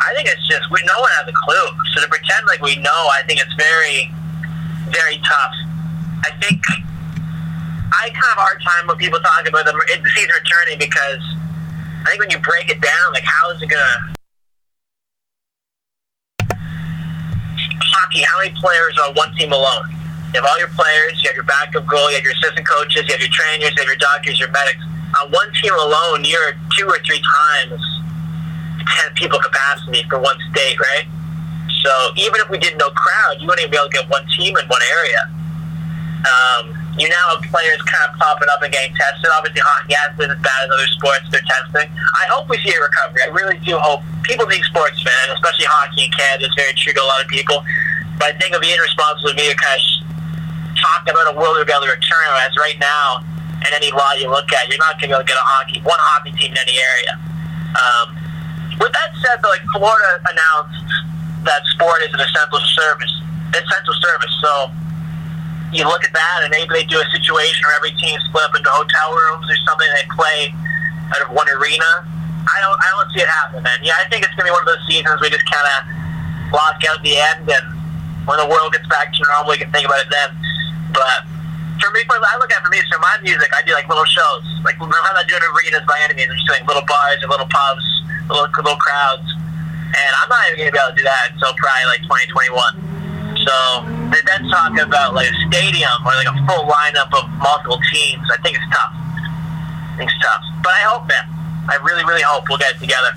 I think it's just we no one has a clue. So to pretend like we know, I think it's very, very tough. I think I kind of have a hard time when people talk about the, the season returning because I think when you break it down, like how is it going to hockey, how many players are on one team alone? You have all your players, you have your backup goal, you have your assistant coaches, you have your trainers, you have your doctors, your medics. On one team alone, you're two or three times 10 people capacity for one state, right? So even if we did no crowd, you wouldn't even be able to get one team in one area. Um, you now have players kind of popping up and getting tested. Obviously, hockey has been as bad as other sports. They're testing. I hope we see a recovery. I really do hope. People being sports fans, especially hockey in Canada, is very true to a lot of people. But I think it would be irresponsible of me to kind of talk about a will they be able to return. As right now, in any law you look at, you're not going to to get a hockey one hockey team in any area. Um, with that said, though, like Florida announced that sport is an essential service. Essential service. So you look at that, and maybe they do a situation where every team split up into hotel rooms or something. They play out of one arena. I don't. I don't see it happening, man. Yeah, I think it's gonna be one of those seasons we just kind of lock out the end, and when the world gets back to normal, we can think about it then. But for me, I look at it for me, so my music, I do like little shows. Like I'm not doing arenas by any means. I'm just doing little bars or little pubs, little little crowds, and I'm not even gonna be able to do that until probably like 2021. So they then talking about like a stadium or like a full lineup of multiple teams. I think it's tough. I think it's tough. But I hope, man. I really, really hope we'll get it together.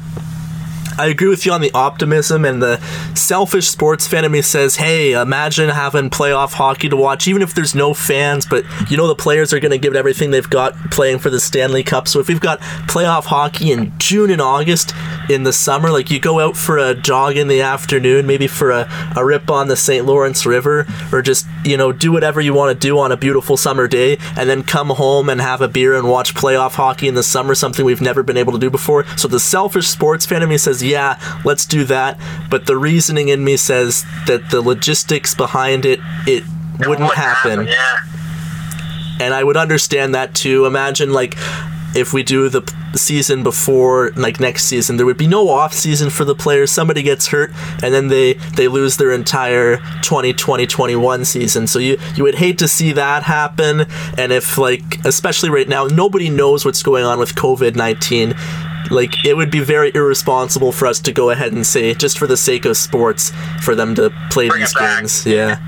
I agree with you on the optimism and the selfish sports fan of me says, hey, imagine having playoff hockey to watch, even if there's no fans, but you know the players are going to give it everything they've got playing for the Stanley Cup. So if we've got playoff hockey in June and August in the summer, like you go out for a jog in the afternoon, maybe for a, a rip on the St. Lawrence River, or just, you know, do whatever you want to do on a beautiful summer day, and then come home and have a beer and watch playoff hockey in the summer, something we've never been able to do before. So the selfish sports fan of me says, yeah, let's do that. But the reasoning in me says that the logistics behind it, it, It wouldn't happen. Yeah. And I would understand that too. Imagine like if we do the season before like next season there would be no off season for the players somebody gets hurt and then they they lose their entire 2020 21 season so you you would hate to see that happen and if like especially right now nobody knows what's going on with covid-19 like it would be very irresponsible for us to go ahead and say just for the sake of sports for them to play Bring these games yeah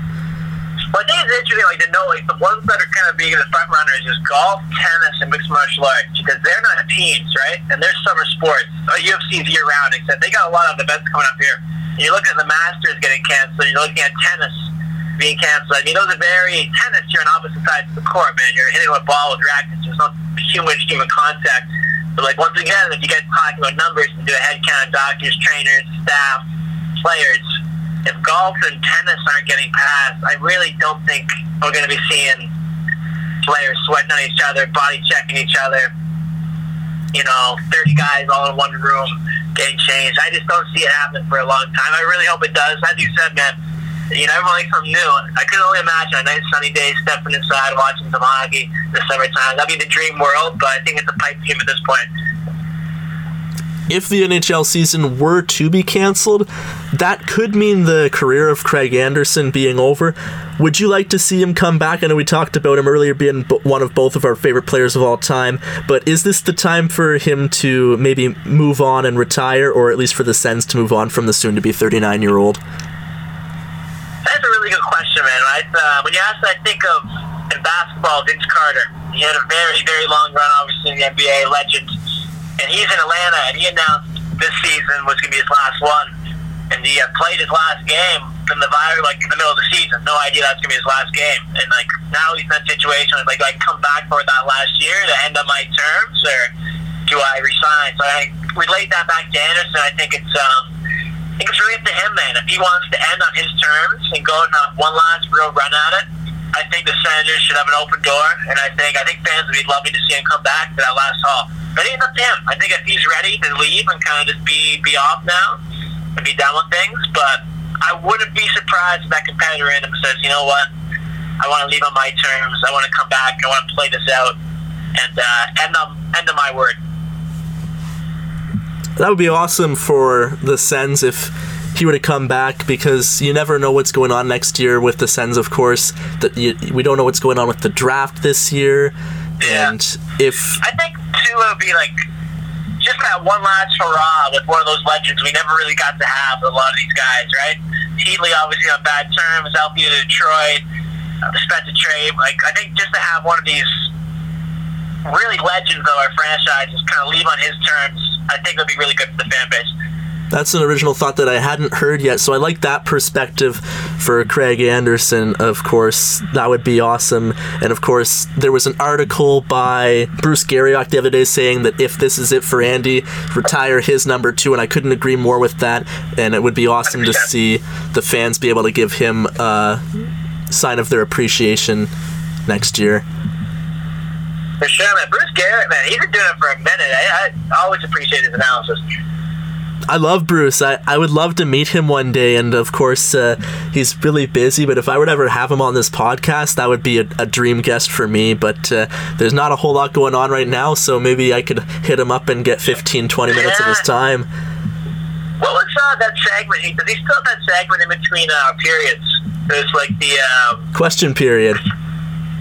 Well, I think it's interesting, like to know, like the ones that are kind of being the front runners is golf, tennis, and mixed martial arts because they're not teams, right? And they're summer sports. Uh, UFC is year round, except they got a lot of events coming up here. And you look at the Masters getting canceled. You're looking at tennis being canceled. I mean, those are very tennis. You're on opposite sides of the court, man. You're hitting a ball with rackets. There's no human human contact. But like once again, if you get talking about numbers and do a head count, of doctors, trainers, staff, players, if golf and tennis aren't getting passed, I really don't think we're going to be seeing players sweating on each other, body checking each other. You know, 30 guys all in one room getting changed. I just don't see it happening for a long time. I really hope it does. As you said, man, you know, everyone likes something new. I could only imagine a nice sunny day stepping inside, watching some hockey the summertime. That'd be the dream world, but I think it's a pipe dream at this point. if the NHL season were to be canceled, that could mean the career of Craig Anderson being over. Would you like to see him come back? I know we talked about him earlier being one of both of our favorite players of all time, but is this the time for him to maybe move on and retire, or at least for the Sens to move on from the soon to be 39 year old? That's a really good question, man. Right? Uh, when you ask I think of in basketball, Vince Carter. He had a very, very long run, obviously, in the NBA, legend. And he's in Atlanta, and he announced this season was going to be his last one. And he uh, played his last game from the virus, like in the middle of the season. No idea that's going to be his last game. And like now he's in that situation. It's like, do I come back for that last year to end on my terms, or do I resign? So I relate that back to Anderson. I think it's um, It's really up to him, man. If he wants to end on his terms and go and have one last real run at it, I think the Senators should have an open door, and I think I think fans would be loving to see him come back for that last haul. But it's up to him. I think if he's ready to leave and kind of just be be off now and be done with things, but I wouldn't be surprised if that competitor in him says, you know what, I want to leave on my terms. I want to come back. I want to play this out and uh, end on end on my word. That would be awesome for the Sens if he were to come back because you never know what's going on next year with the Sens, of course. That we don't know what's going on with the draft this year, Yeah. and if I think it would be like just that one last hurrah with one of those legends we never really got to have with a lot of these guys, right? Heatley obviously on bad terms, Alfie to Detroit, uh, the Spezza trade. Like I think just to have one of these really legends of our franchise just kind of leave on his terms, I think would be really good for the fan base. That's an original thought that I hadn't heard yet, so I like that perspective for Craig Anderson, of course. That would be awesome. And of course, there was an article by Bruce Garrioch the other day saying that if this is it for Andy, retire his number two, and I couldn't agree more with that. And it would be awesome to 100%. see the fans be able to give him a sign of their appreciation next year. For sure, man. Bruce Garrioch, man, he's been doing it for a minute. I, I always appreciate his analysis. I love Bruce. I, I would love to meet him one day, and of course, uh, he's really busy. But if I would ever have him on this podcast, that would be a, a dream guest for me. But uh, there's not a whole lot going on right now, so maybe I could hit him up and get 15, 20 minutes of his time. What was uh, that segment? He, he still that segment in between uh, periods? It was like the um, Question period.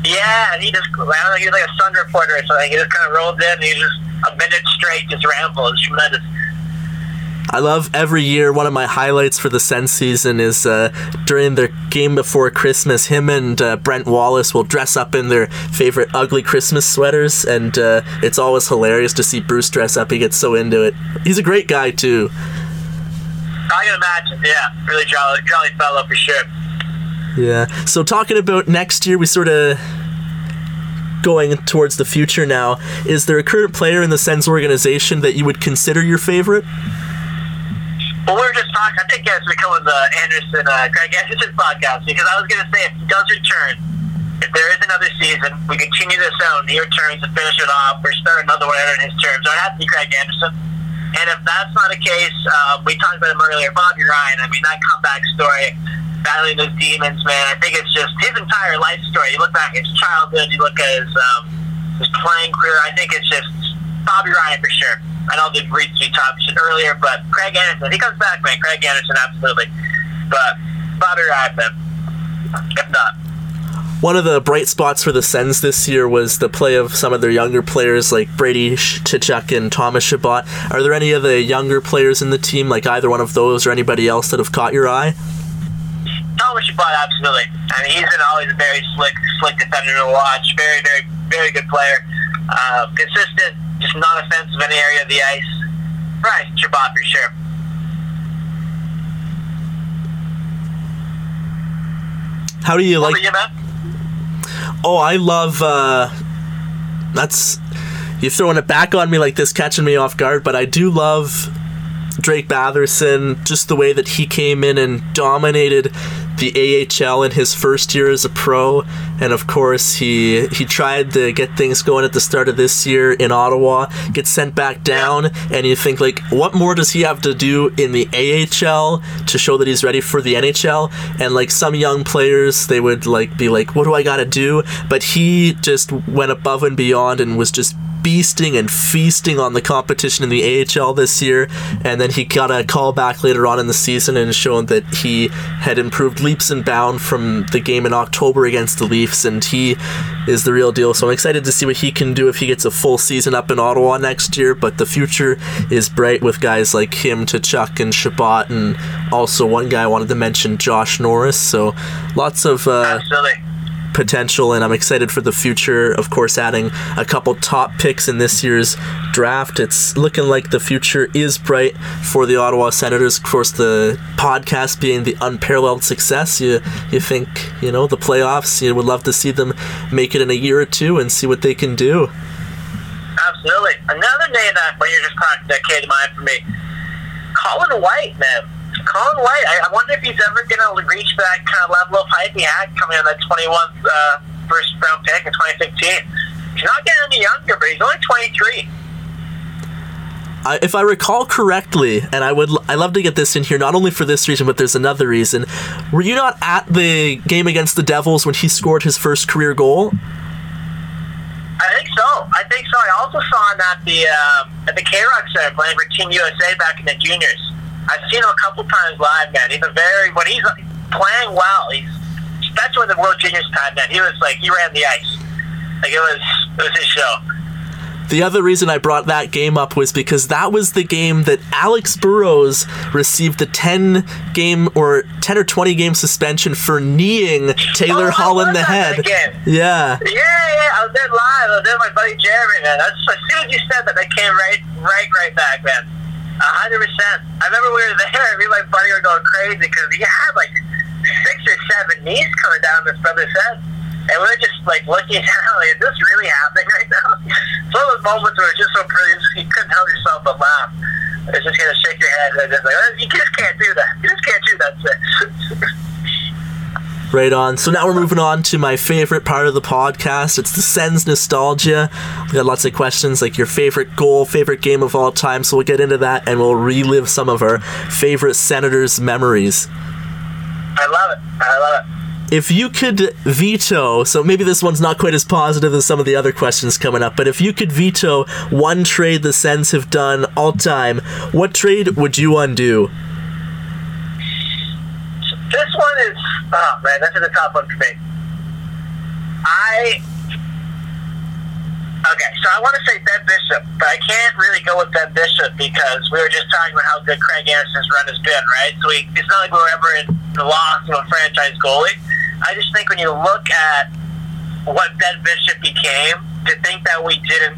Yeah, and he just, I don't know, he was like a Sun reporter or something. He just kind of rolled in and he just, a minute straight, just rambled. It's tremendous. I love every year. One of my highlights for the Sen season is uh, during their game before Christmas. Him and uh, Brent Wallace will dress up in their favorite ugly Christmas sweaters, and uh, it's always hilarious to see Bruce dress up. He gets so into it. He's a great guy too. I can imagine. Yeah, really jolly, jolly fellow for sure. Yeah. So talking about next year, we sort of going towards the future now. Is there a current player in the Sens organization that you would consider your favorite? Well, we were just talking. I think we come with the Anderson, uh, Anderson podcast because I was going to say if he does return, if there is another season, we continue this out he returns to finish it off or start another one in his terms. So it has to be Craig Anderson. And if that's not the case, uh, we talked about him earlier, Bobby Ryan. I mean, that comeback story, battling those demons, man. I think it's just his entire life story. You look back at his childhood, you look at his um, his playing career. I think it's just Bobby Ryan for sure. I know they've reached the top shit earlier, but Craig Anderson, he comes back, man. Craig Anderson, absolutely. But Bobby Ryan, man. If not. One of the bright spots for the Sens this year was the play of some of their younger players like Brady Tkachuk and Thomas Chabot. Are there any of the younger players in the team, like either one of those or anybody else, that have caught your eye? Thomas Chabot, absolutely. I mean, he's been always a very slick, slick defender to watch. Very, very, very good player. Uh, consistent, just non-offensive in any area of the ice. Right, Chabot for sure. How do you What like? about you. Oh, I love. uh That's you throwing it back on me like this, catching me off guard. But I do love Drake Batherson, just the way that he came in and dominated the AHL in his first year as a pro, and of course he he tried to get things going at the start of this year in Ottawa, gets sent back down, and you think like, what more does he have to do in the AHL to show that he's ready for the NHL? And like some young players, they would like be like, what do I got to do? But he just went above and beyond and was just beasting and feasting on the competition in the AHL this year, and then he got a call back later on in the season and shown that he had improved leaps and bounds from the game in October against the Leafs, and he is the real deal. So I'm excited to see what he can do if he gets a full season up in Ottawa next year. But the future is bright with guys like him, Tkachuk and Chabot, and also one guy I wanted to mention, Josh Norris. So lots of. Uh, Absolutely. Potential, and I'm excited for the future. Of course, adding a couple top picks in this year's draft. It's looking like the future is bright for the Ottawa Senators. Of course, the podcast being the unparalleled success. You you think you know the playoffs? You would love to see them make it in a year or two and see what they can do. Absolutely. Another name that when you're just that came to mind for me, Colin White, man. Colin White. I, I wonder if he's ever going to reach that kind of level of hype he had coming on that 21st uh, first round pick in 2015. He's not getting any younger, but he's only 23. I, if I recall correctly, and I would, I love to get this in here, not only for this reason, but there's another reason. Were you not at the game against the Devils when he scored his first career goal? I think so. I think so. I also saw him at the uh, at the K Rock Center playing for Team USA back in the juniors. I've seen him a couple times live, man. He's a very when he's playing well. He's especially in the World Juniors time, man. He was like he ran the ice. Like it was it was his show. The other reason I brought that game up was because that was the game that Alex Burrows received the 10 game or 10 or 20 game suspension for kneeing Taylor Oh, Hall in the head. Yeah. Yeah, yeah. I was there live. I was there with my buddy Jeremy, man. That's as soon as you said that, that came right, right, right back, man. Hundred percent. I remember we were there. Me and my buddy were going crazy because he had like six or seven knees coming down this brother's head, and we were just like looking down. Like, is this really happening right now? It's of those moments where it's just so brilliant, you couldn't help yourself but laugh. It's just gonna shake your head and just like, oh, you just can't do that. You just can't do that. Right on. So now we're moving on to my favorite part of the podcast. It's the Sens nostalgia. We got lots of questions like your favorite goal, favorite game of all time. So we'll get into that and we'll relive some of our favorite Senators memories. I love it. I love it. If you could veto, so maybe this one's not quite as positive as some of the other questions coming up, but if you could veto one trade the Sens have done all time, what trade would you undo? This one is oh man, this is a tough one for me. I okay, so I want to say Ben Bishop, but I can't really go with Ben Bishop because we were just talking about how good Craig Anderson's run has been, right? So we, it's not like we were ever in the loss of a franchise goalie. I just think when you look at what Ben Bishop became, to think that we didn't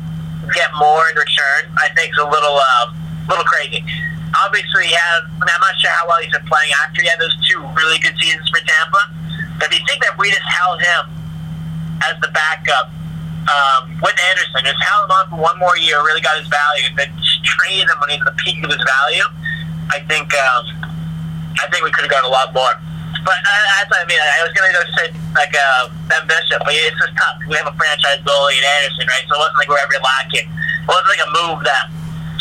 get more in return, I think is a little uh, little crazy. Obviously, has. I mean, I'm not sure how well he's been playing after he had those two really good seasons for Tampa. But if you think that we just held him as the backup um, with Anderson, just held him on for one more year, really got his value, then traded him when he's at the peak of his value, I think um, I think we could have got a lot more. But uh, that's what I mean. I was gonna go say like uh, Ben Bishop, but it's just tough. We have a franchise goalie in Anderson, right? So it wasn't like we are ever lacking. It wasn't like a move that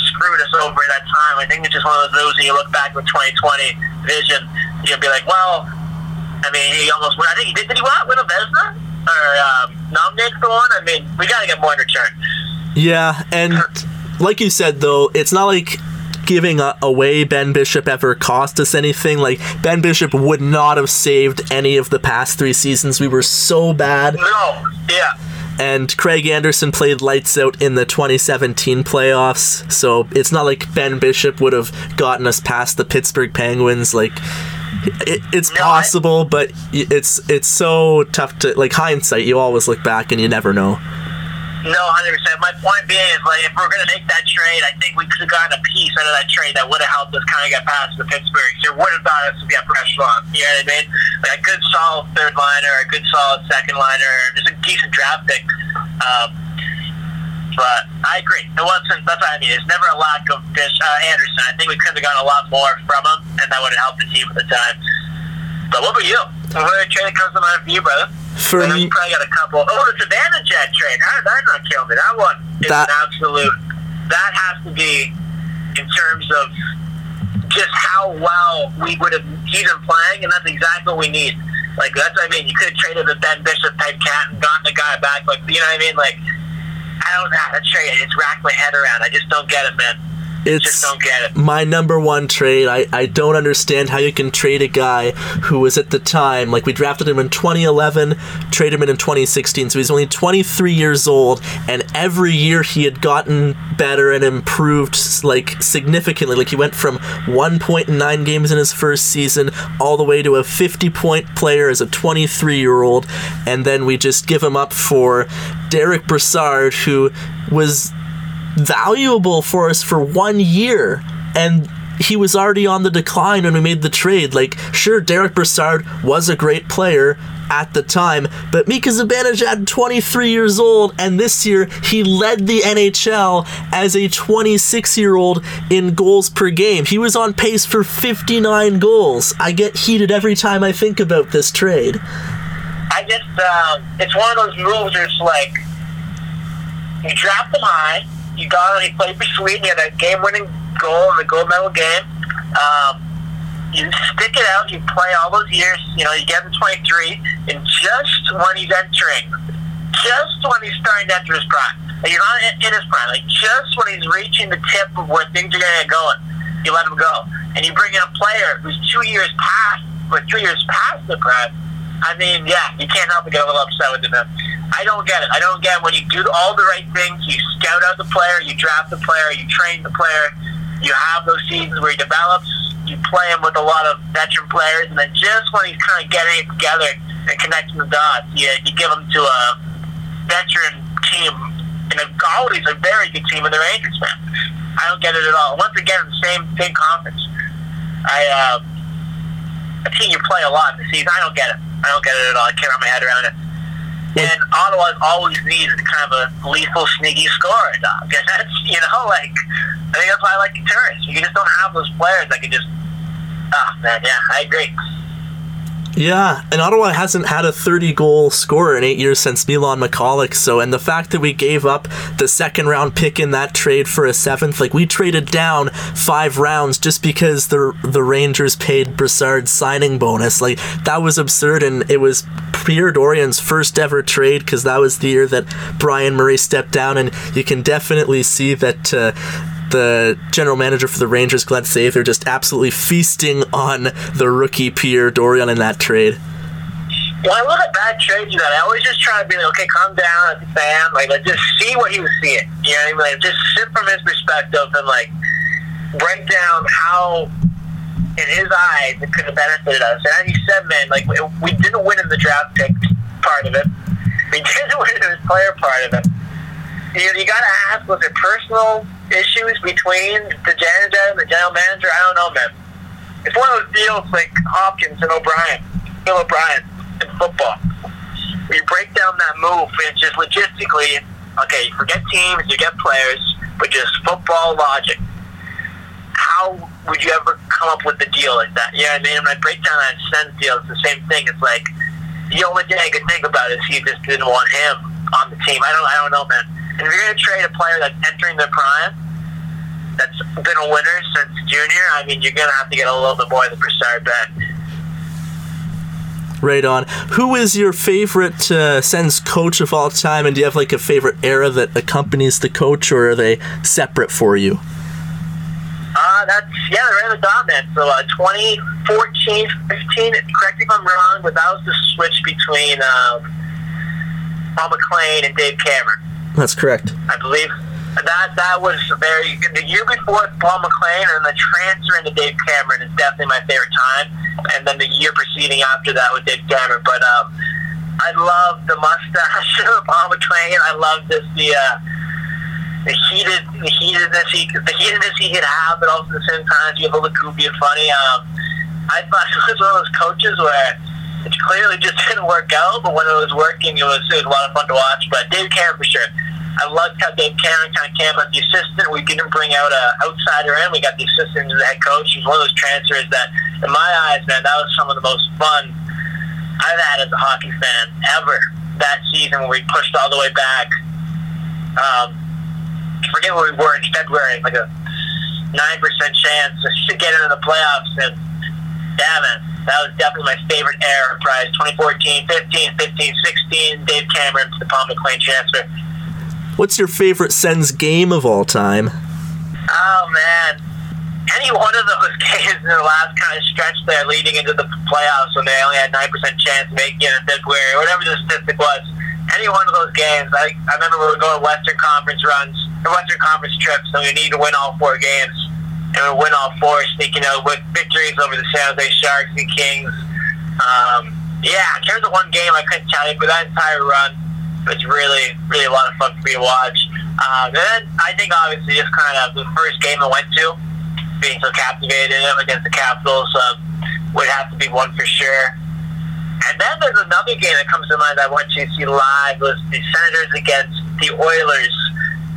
screwed us over at that time. I think it's just one of those moves. And you look back with 2020 vision, you'll be like, well, I mean, he almost won. I think he did. Did he win a Vezina or um, nominated for one? I mean, we got to get more in return. Yeah, and like you said, though, it's not like giving away Ben Bishop ever cost us anything. Like Ben Bishop would not have saved any of the past three seasons. We were so bad. No, yeah. And Craig Anderson played lights out in the 2017 playoffs, so it's not like Ben Bishop would have gotten us past the Pittsburgh Penguins. Like it, it's no, possible, I, but it's it's so tough to like hindsight. You always look back and you never know. No, hundred percent. My point being is like if we're gonna make that trade, I think we could have gotten a piece out of that trade that would have helped us kind of get past the Pittsburgh. It would have got us to get pressure on. You know what I mean? Like a good solid third liner, a good solid second liner, just a decent draft pick. Um, but I agree. It wasn't. That's what I mean. It's never a lack of Bish, uh, Anderson. I think we could have gotten a lot more from him, and that would have helped the team at the time. But what about you? What trade that comes to mind for you, brother? For me, you probably got a couple. Oh, the Zibanejad trade. How did that not kill me? That one is that, an absolute. That has to be in terms of just how well we would have he's been playing, and that's exactly what we need. Like that's what I mean. You could have traded a Ben Bishop type cat and gotten the guy back. Like you know what I mean? Like I don't know. That trade, it's racked my head around. I just don't get it, man it's my number one trade. I, I don't understand how you can trade a guy who was at the time, like we drafted him in 2011, trade him in in 2016, so he's only 23 years old, and every year he had gotten better and improved like significantly. Like he went from one point in nine games in his first season all the way to a 50 point player as a 23 year old, and then we just give him up for Derek Brassard, who was valuable for us for one year, and he was already on the decline when we made the trade. Like, sure, Derek Brassard was a great player at the time, but Mika Zibanejad, 23 years old, and this year he led the NHL as a 26 year old in goals per game. He was on pace for 59 goals. I get heated every time I think about this trade. I just, um, it's one of those moves where it's like, you drop them high, you got him. He played for Sweden. He had a game-winning goal in the gold medal game. Um, you stick it out. You play all those years. You know, you get him 23, and just when he's entering, just when he's starting to enter his prime, like he's not in his prime, like just when he's reaching the tip of where things are going to going, you let him go, and you bring in a player who's two years past, or three years past the prime. I mean, yeah, you can't help but get a little upset with him. I don't get it. I don't get it. when you do all the right things. You scout out the player, you draft the player, you train the player. You have those seasons where he develops. You play him with a lot of veteran players, and then just when he's kind of getting it together and connecting the dots, you, you give him to a veteran team, and a, always a very good team in the Rangers, man. I don't get it at all. Once again, the same same conference. I uh, a team you play a lot the season. I don't get it. I don't get it at all. I can't wrap my head around it. And Ottawa always needs kind of a lethal, sneaky scorer, dog. And that's, you know, like, I think that's why I like the tourists. You just don't have those players that can just, ah, oh, man, yeah, I agree. Yeah, and Ottawa hasn't had a 30 goal scorer in eight years since Milan Michalek. So, and the fact that we gave up the second round pick in that trade for a seventh, like we traded down five rounds just because the the Rangers paid Brassard's signing bonus. Like that was absurd, and it was Pierre Dorion's first ever trade because that was the year that Brian Murray stepped down, and you can definitely see that. Uh, the general manager for the Rangers, Glenn Sather, just absolutely feasting on the rookie Pierre Dorion in that trade. When I look at bad trades you that, I always just try to be like, okay, calm down as a. Like, like, just see what he was seeing. You know what I mean? Like, just sit from his perspective and, like, break down how, in his eyes, it could have benefited us. And as you said, man, like, we didn't win in the draft pick part of it. We didn't win in the player part of it. you, you got to ask, was it personal issues between the janitor and the general manager? I don't know, man. It's one of those deals like Hopkins and O'Brien, Bill O'Brien in football. You break down that move, it's just logistically, okay, you forget teams, you get players, but just football logic. How would you ever come up with a deal like that? Yeah, I mean, when I break down that sense deal, it's the same thing. It's like the only thing I could think about is he just didn't want him on the team. I don't, I don't know, man. And if you're going to trade a player that's entering their prime, that's been a winner since junior, I mean, you're going to have to get a little bit more than Brassard back. Right on. Who is your favorite uh, Sens coach of all time, and do you have like a favorite era that accompanies the coach, or are they separate for you? Uh, that's yeah, they're right at the top, man. So uh, 2014, 15. Correct me if I'm wrong, but that was the switch between um, Paul McLean and Dave Cameron. That's correct. I believe that that was very the year before Paul McLean and the transfer into Dave Cameron is definitely my favorite time, and then the year preceding after that with Dave Cameron. But um, I love the mustache of Paul McLean. I love this the. Uh, the heated, the heatedness he, the heatedness he could have, but also at the same time, you have a little goofy and funny. Um, I thought he was one of those coaches where it clearly just didn't work out, but when it was working, it was, it was a lot of fun to watch. But Dave Cameron for sure. I loved how Dave Cameron kind of came as the assistant. We didn't bring out an outsider in. We got the assistant as the head coach. He was one of those transfers that, in my eyes, man, that was some of the most fun I've had as a hockey fan ever that season when we pushed all the way back. Um, forget where we were in February, like a nine percent chance to get into the playoffs. And yeah, man, that was definitely my favorite era. Prize 2014, 15, 15, 16. Dave Cameron to the Paul McLean transfer. What's your favorite Sens game of all time? Oh man, any one of those games in the last kind of stretch there, leading into the playoffs when they only had nine percent chance of making it in February, or whatever the statistic was. Any one of those games, I, I remember we were going Western Conference runs, or Western Conference trips, so we need to win all four games, and we win all four, sneaking out with victories over the San Jose Sharks and Kings. Um, yeah, in terms of one game, I couldn't tell you, but that entire run was really, really a lot of fun for me to watch. Um, and then I think obviously just kind of the first game I went to, being so captivated against the Capitals, um, would have to be one for sure. And then there's another game that comes to mind that I went to see live was the Senators against the Oilers.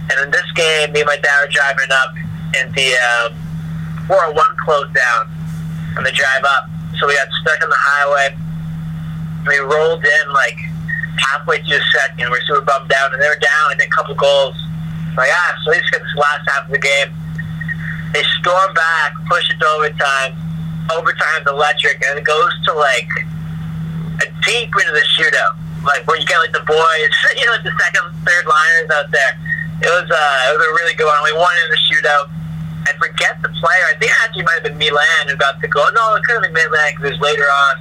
And in this game, me and my dad were driving up, and the um, 401 closed down on the drive up. So we got stuck on the highway. We rolled in like halfway through the second. We're super bummed out, and they were down and then a couple goals. Like ah, so they just get this last half of the game. They storm back, push it to overtime. Overtime's electric, and it goes to like a deep into the shootout, like where you get like the boys, you know, like the second, third liners out there. It was uh, it was a really good one. We won in the shootout. I forget the player. I think it actually might have been Milan who got the goal. No, it could have been Milan because it was later on.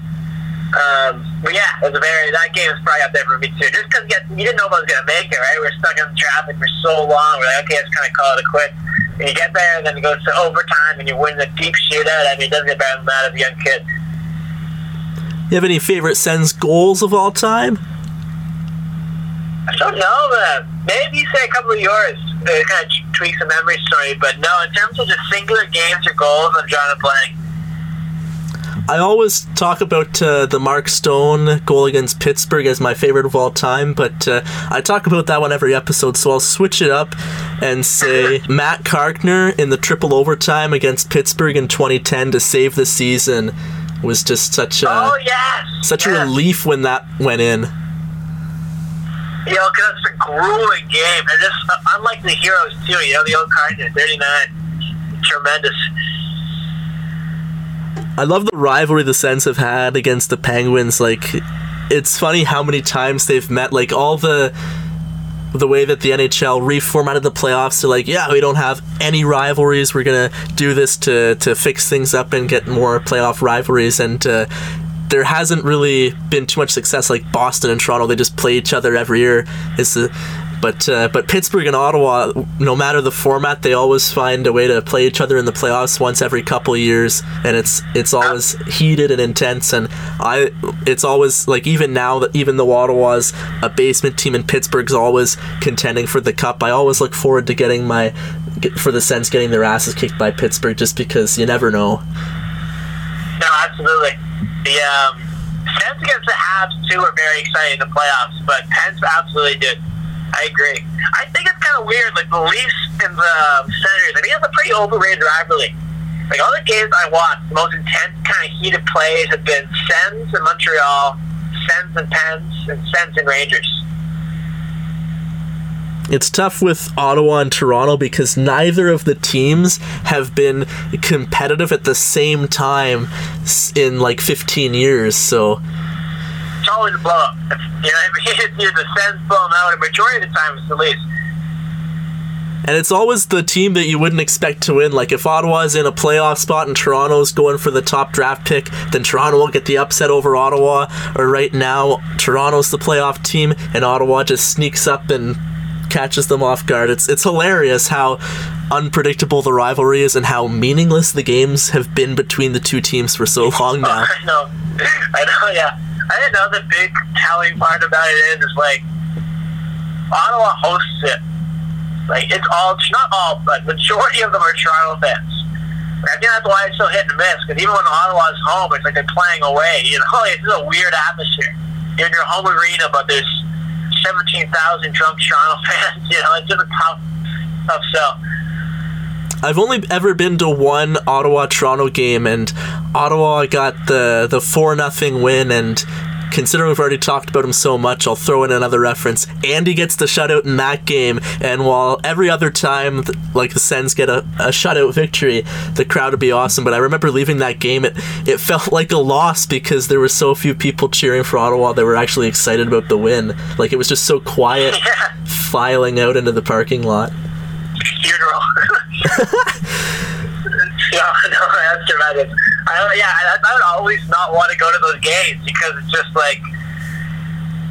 Um, but yeah, it was a very that game was probably up there for me too. Just because you didn't know if I was gonna make it, right? We were stuck in traffic for so long. We're like, okay, let's kind of call it a quit. And you get there, and then it goes to overtime, and you win the deep shootout. I mean, it doesn't get better than that as a young kid. You have any favorite Sens goals of all time? I don't know, man. Maybe say a couple of yours. It kind of tweaks the memory story, but no, in terms of just singular games or goals, I'm drawing a blank. I always talk about uh, the Mark Stone goal against Pittsburgh as my favorite of all time, but uh, I talk about that one every episode, so I'll switch it up and say Matt Carkner in the triple overtime against Pittsburgh in 2010 to save the season was just such a oh, yes. such yes. a relief when that went in. You know, because it's a grueling game. And just unlike the heroes too. You know, the old Carkner, 39, tremendous. I love the rivalry the Sens have had against the Penguins. Like, it's funny how many times they've met. Like all the the way that the NHL reformatted the playoffs to like, yeah, we don't have any rivalries. We're gonna do this to to fix things up and get more playoff rivalries. And uh, there hasn't really been too much success. Like Boston and Toronto, they just play each other every year. It's the But uh, but Pittsburgh and Ottawa, no matter the format, they always find a way to play each other in the playoffs once every couple years, and it's it's always heated and intense. And I, it's always like even now that even though Ottawa's a basement team and Pittsburgh's always contending for the cup, I always look forward to getting my for the Sens getting their asses kicked by Pittsburgh, just because you never know. No, absolutely. The um, Sens against the Habs too are very exciting in the playoffs, but Pens absolutely did. I agree. I think it's kind of weird. Like the Leafs and the Senators, I think it's a pretty overrated rivalry. Like all the games I watched, the most intense kind of heated plays have been Sens and Montreal, Sens and Pens, and Sens and Rangers. It's tough with Ottawa and Toronto because neither of the teams have been competitive at the same time in like 15 years. So it's always a blow up. You know, it's either the Sens blown out, and majority of the time it's the Leafs. And it's always the team that you wouldn't expect to win. Like if Ottawa's in a playoff spot and Toronto's going for the top draft pick, then Toronto will get the upset over Ottawa. Or right now, Toronto's the playoff team, and Ottawa just sneaks up and catches them off guard. It's it's hilarious how unpredictable the rivalry is and how meaningless the games have been between the two teams for so long now. I know, I know, yeah. I know the big telling part about it is, is like Ottawa hosts it. Like it's all, it's not all, but majority of them are Toronto fans. I think that's why it's so hit and miss. Because even when Ottawa's home, it's like they're playing away. You know, it's a weird atmosphere. You're in your home arena, but there's 17,000 drunk Toronto fans. You know, it's just a tough, tough sell. I've only ever been to one Ottawa Toronto game, and Ottawa got the the four nothing win. And considering we've already talked about him so much, I'll throw in another reference. Andy gets the shutout in that game, and while every other time, like the Sens get a, a shutout victory, the crowd would be awesome. But I remember leaving that game, it it felt like a loss because there were so few people cheering for Ottawa. They were actually excited about the win. Like it was just so quiet, filing out into the parking lot. Funeral. yeah, no, that's tremendous. I don't, yeah, I, I would always not want to go to those games because it's just like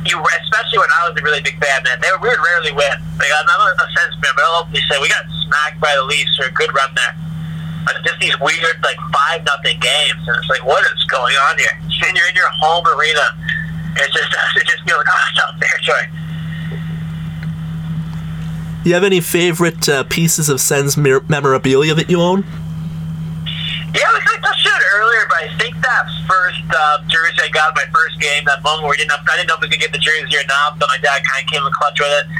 you, especially when I was a really big fan, man. They were, we would rarely win. Like I'm not a Sens fan, but I'll openly say we got smacked by the Leafs for a good run there. But just these weird like five nothing games, and it's like, what is going on here? And you're in your home arena. It's just it just feels like oh, hostile territory. Do you have any favorite uh, pieces of Sens memorabilia that you own? Yeah, we kind of touched on it earlier, but I think that first uh, jersey I got my first game, that moment where I didn't know, I didn't know if we could get the jersey or not, but my dad kind of came in clutch with it.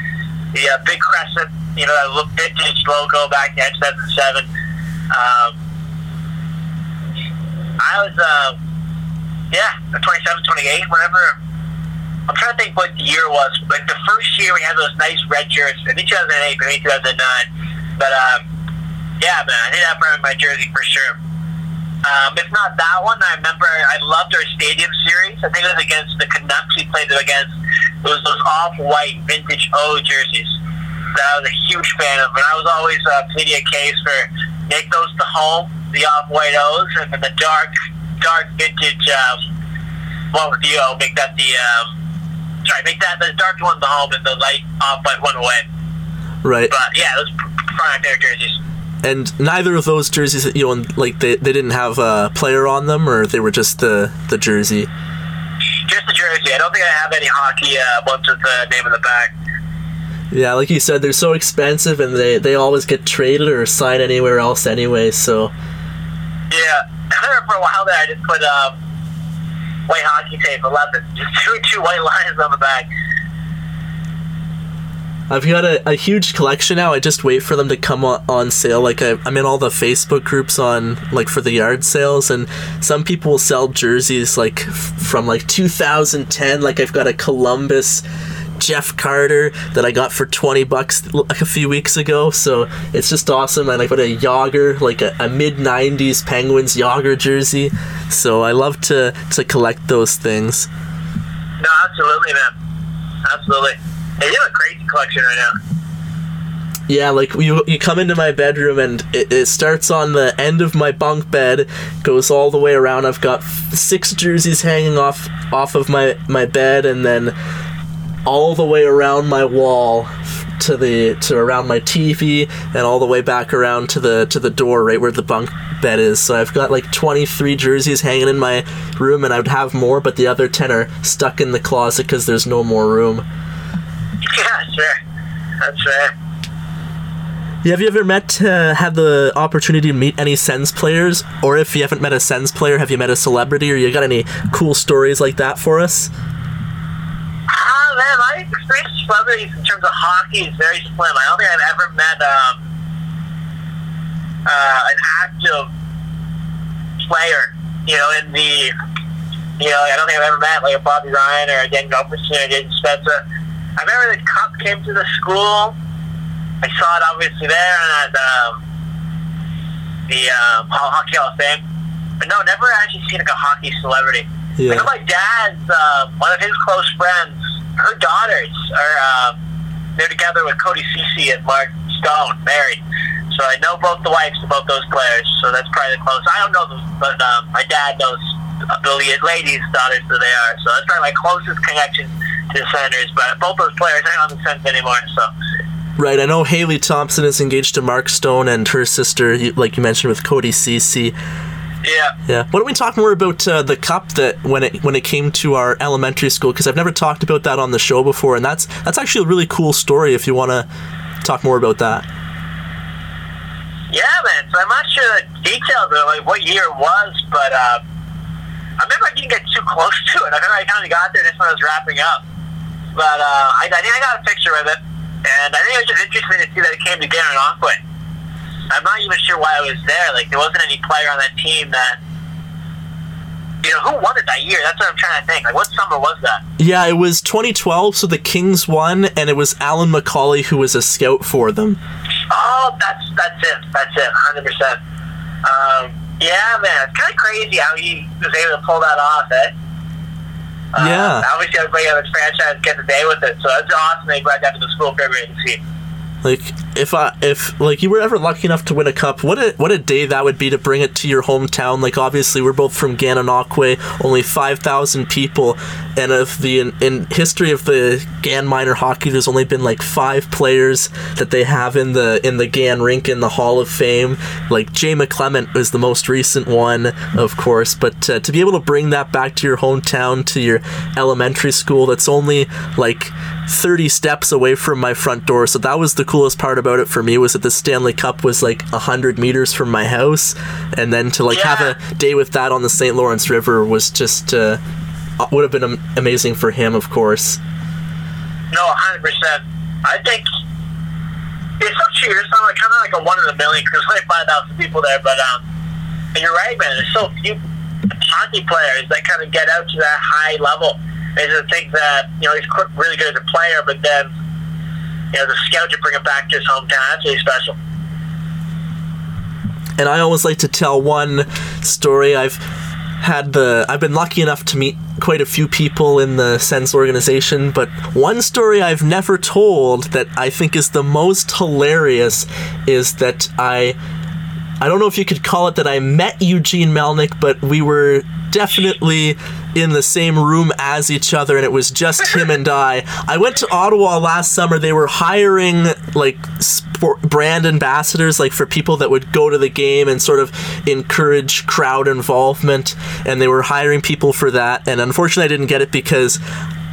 The uh, big crescent, you know, that little vintage logo back in 2007. Um, I was, uh, yeah, 27, 28, whatever. I'm trying to think what the year was. Like the first year we had those nice red jerseys. I think 2008, maybe 2009. But um, yeah, man, I think that part my jersey for sure. Um, if not that one, I remember I loved our stadium series. I think it was against the Canucks we played them against. It was those off-white vintage O jerseys that I was a huge fan of, and I was always uh, pleading a case for make those the home, the off-white O's, and then the dark, dark vintage um, one with the O, make that the um, sorry, make that the dark one the home and the light off-white one away. Right. But yeah, those prime pair jerseys and neither of those jerseys you own, like they, they didn't have a player on them, or they were just the the jersey. Just the jersey. I don't think I have any hockey uh, ones with the name in the back. Yeah, like you said, they're so expensive, and they they always get traded or signed anywhere else anyway. So. Yeah, I remember for a while there, I just put um, white hockey tape, eleven, just two two white lines on the back. I've got a, a huge collection now. I just wait for them to come on, on sale. Like I, I'm in all the Facebook groups on like for the yard sales, and some people will sell jerseys like f- from like 2010. Like I've got a Columbus Jeff Carter that I got for 20 bucks like a few weeks ago. So it's just awesome. And I got a Jagr, like a, a mid 90s Penguins Jagr jersey. So I love to to collect those things. No, absolutely, man. Absolutely. Hey, you have a crazy collection right now. Yeah, like you, you come into my bedroom and it, it starts on the end of my bunk bed, goes all the way around. I've got six jerseys hanging off off of my my bed, and then all the way around my wall to the to around my TV and all the way back around to the to the door right where the bunk bed is. So I've got like 23 jerseys hanging in my room and I would have more but the other 10 are stuck in the closet cuz there's no more room. Yeah, sure. That's fair. Yeah, have you ever met uh, had the opportunity to meet any Sens players or if you haven't met a Sens player, have you met a celebrity or you got any cool stories like that for us? Man, my experience with celebrities in terms of hockey is very slim. I don't think I've ever met um, uh, an active player, you know, in the, you know, I don't think I've ever met like a Bobby Ryan or a Dan Gulbertson or a Jason Spezza. I remember the cup came to the school. I saw it obviously there and at um, the um, Hockey Hall of Fame. But no, never actually seen like a hockey celebrity. I Yeah. know my dad's uh, one of his close friends. Her daughters are um, they're together with Cody Cece and Mark Stone, married. So I know both the wives of both those players. So that's probably the closest. I don't know them, but um, my dad knows the ladies' daughters that they are. So that's probably my closest connection to the Senators. But both those players aren't on the Sens anymore. So Right, I know Haley Thompson is engaged to Mark Stone and her sister, like you mentioned, with Cody Cece. Yeah. Yeah. Why don't we talk more about uh, the cup that when it when it came to our elementary school? Because I've never talked about that on the show before, and that's that's actually a really cool story. If you want to talk more about that. Yeah, man. So I'm not sure the details of like what year it was, but uh, I remember I didn't get too close to it. I remember I kind of got there just when I was wrapping up. But uh, I, I think I got a picture of it, and I think it was just interesting to see that it came to Garen Aquay. I'm not even sure why I was there. Like there wasn't any player on that team that. You know, who won it that year? That's what I'm trying to think. Like, what summer was that? Yeah, it was 2012, so the Kings won, and it was Alyn McCauley who was a scout for them. Oh, that's that's it. That's it. Hundred percent. Um, yeah, man, it's kind of crazy how he was able to pull that off. Eh? Uh, Yeah. Obviously, everybody at the franchise gets a day with it, so it's awesome. They brought that to the school for everybody to see. Like if I if like you were ever lucky enough to win a cup, what a what a day that would be to bring it to your hometown. Like obviously we're both from Gananoque, only five thousand people, and of the in, in history of the Gan minor hockey, there's only been like five players that they have in the in the Gan rink in the Hall of Fame. Like Jay McClement was the most recent one, of course, but uh, to be able to bring that back to your hometown, to your elementary school, that's only like 30 steps away from my front door. So that was the coolest part about it for me was that the Stanley Cup was like 100 meters from my house. And then to like have a day with that on the St. Lawrence River was just, uh, would have been amazing for him, of course. No, hundred percent. I think it's so true. It's not like kind of like a one in a million because there's like five thousand people there. But um, and you're right, man. There's so few hockey players that kind of get out to that high level. They just think that you know he's really good as a player, but then know the scout to bring him back to his hometown. That's really special. and I always like to tell one story. I've had the I've been lucky enough to meet quite a few people in the Sens organization, but one story I've never told that I think is the most hilarious is that I I don't know if you could call it that I met Eugene Melnyk, but we were definitely in the same room as each other and it was just him and I. I went to Ottawa last summer. They were hiring like sport brand ambassadors like for people that would go to the game and sort of encourage crowd involvement and they were hiring people for that and unfortunately I didn't get it because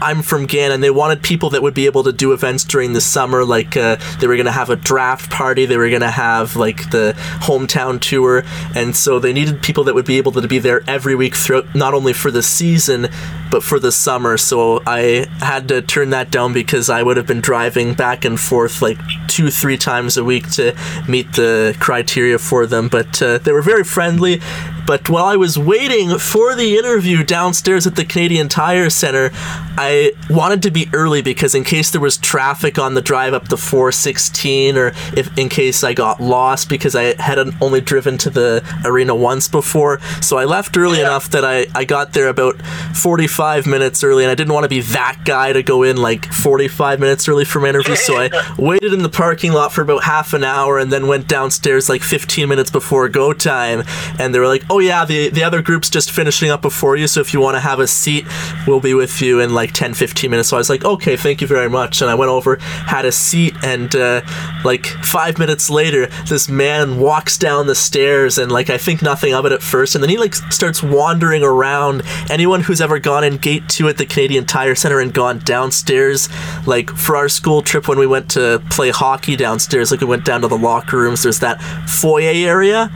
I'm from Gan, and they wanted people that would be able to do events during the summer. Like uh, they were going to have a draft party, they were going to have like the hometown tour, and so they needed people that would be able to be there every week throughout, not only for the season, but for the summer. So I had to turn that down because I would have been driving back and forth like two, three times a week to meet the criteria for them. But uh, they were very friendly. But while I was waiting for the interview downstairs at the Canadian Tire Center, I wanted to be early because in case there was traffic on the drive up the 416 or if in case I got lost because I had only driven to the arena once before. So I left early Yeah. enough that I, I got there about 45 minutes early and I didn't want to be that guy to go in like 45 minutes early for my interview. So I waited in the parking lot for about half an hour and then went downstairs like 15 minutes before go time and they were like, "Oh yeah, the the other group's just finishing up before you, so if you want to have a seat, we'll be with you in like 10, 15 minutes." So I was like, "Okay, thank you very much." And I went over, had a seat, and uh, like five minutes later, this man walks down the stairs, and like I think nothing of it at first, and then he like starts wandering around. Anyone who's ever gone in gate two at the Canadian Tire Center and gone downstairs, like for our school trip when we went to play hockey downstairs, like we went down to the locker rooms. There's that foyer area.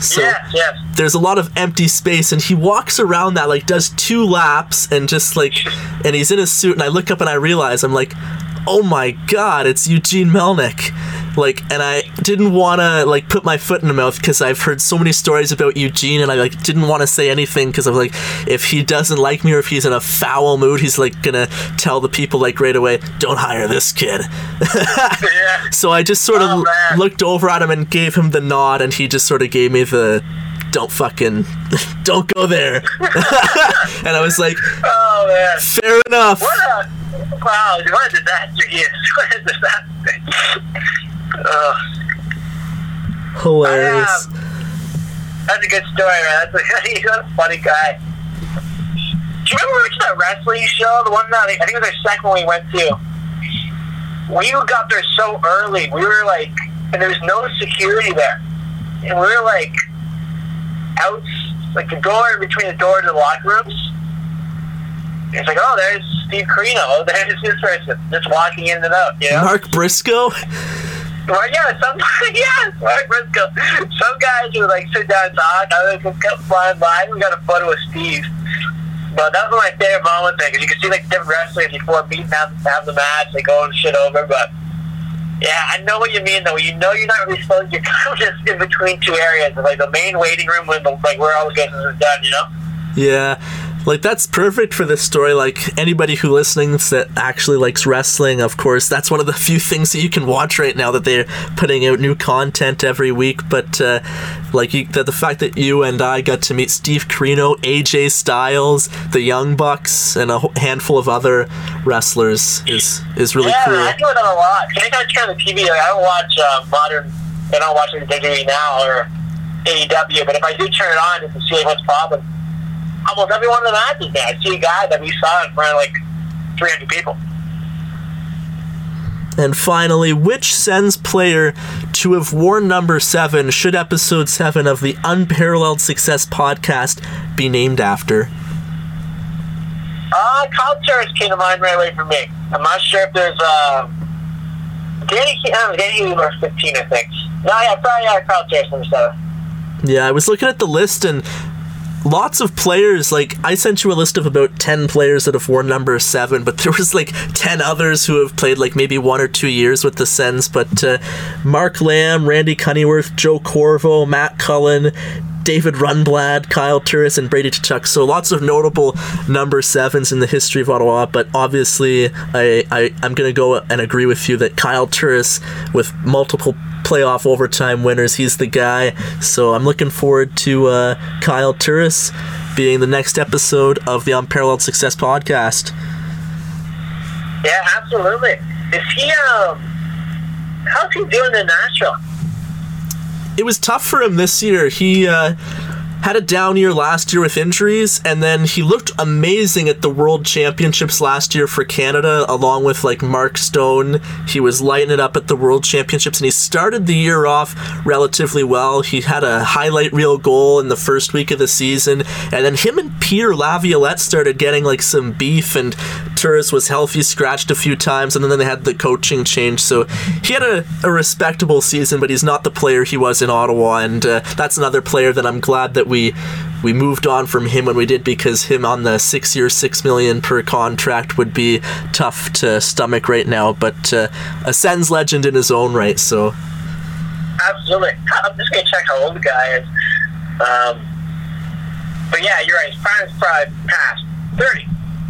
So yes, yes. there's a lot of empty space, and he walks around that like does two laps and just like, and he's in his suit, and I look up and I realize I'm like, oh my god, it's Eugene Melnyk. Like, and I didn't want to like put my foot in the mouth because I've heard so many stories about Eugene, and I like didn't want to say anything because I was like, if he doesn't like me or if he's in a foul mood, he's like gonna tell the people like right away, don't hire this kid. Yeah. So I just sort of Oh, looked over at him and gave him the nod, and he just sort of gave me the don't fucking don't go there. and I was like, Oh man. fair enough. Wow! What a disaster he is. What a disaster. Ugh. Hilarious. I, um, that's a good story, man. That's a, he's a funny guy. Do you remember we went to that wrestling show? The one that I think it was our second one we went to. We got there so early. We were like, and there was no security there, and we were like out, like the door in between the door to the locker rooms. It's like, oh, there's Steve Corino. Oh, there's this person just walking in and out. You know? Mark Briscoe. Well, yeah, some yeah, Mark Briscoe. Some guys would like sit down and talk. Others would come flying by. We got a photo with Steve. But that was my favorite moment there because you can see like different wrestlers before meeting have, have the match, they go and shit over. But yeah, I know what you mean though. You know you're not really supposed. You're kind of just in between two areas, like the main waiting room with the, like where all the business is done. You know. Yeah. Like that's perfect for this story. Like anybody who listens that actually likes wrestling, of course, that's one of the few things that you can watch right now that they're putting out new content every week. But uh, like you, the, the fact that you and I got to meet Steve Corino, AJ Styles, the Young Bucks, and a handful of other wrestlers is is really yeah, cool. I do it on a lot. Anytime I turn on the TV, like, I don't watch uh, modern. I don't watch WWE now or AEW. But if I do turn it on just to see what's popping, almost every one of the matches there, I see a guy that we saw in front of like 300 people. And finally, which Sens player to have worn number seven should episode seven of the Unparalleled Success podcast be named after? Uh, Kyle Turris came to mind right away for me. I'm not sure if there's uh, Danny. Uh, Danny number 15, I think. No, yeah, probably yeah, Kyle Turris number seven. Yeah, I was looking at the list and lots of players. Like, I sent you a list of about 10 players that have worn number seven, but there was like 10 others who have played like maybe one or two years with the Sens. But uh, Mark Lamb, Randy Cunneyworth, Joe Corvo, Matt Cullen, David Rundblad, Kyle Turris, and Brady Tkachuk. So lots of notable number sevens in the history of Ottawa. But obviously, I, I I'm gonna go and agree with you that Kyle Turris, with multiple playoff overtime winners, he's the guy. So I'm looking forward to uh, Kyle Turris being the next episode of the Unparalleled Success podcast. Yeah, absolutely. Is he um? How's he doing in Nashville? It was tough for him this year. He uh, had a down year last year with injuries, and then he looked amazing at the World Championships last year for Canada, along with like Mark Stone. He was lighting it up at the World Championships, and he started the year off relatively well. He had a highlight reel goal in the first week of the season, and then him and Peter Laviolette started getting like some beef, and Turris was healthy, scratched a few times, and then they had the coaching change. So he had a, a respectable season, but he's not the player he was in Ottawa, and uh, that's another player that I'm glad that we we moved on from him when we did because him on the six year, six million per contract would be tough to stomach right now. But uh, a Sens legend in his own right, so Absolutely. I'm just gonna check how old the guy is. Um, but yeah, you're right. His prime is probably past 30,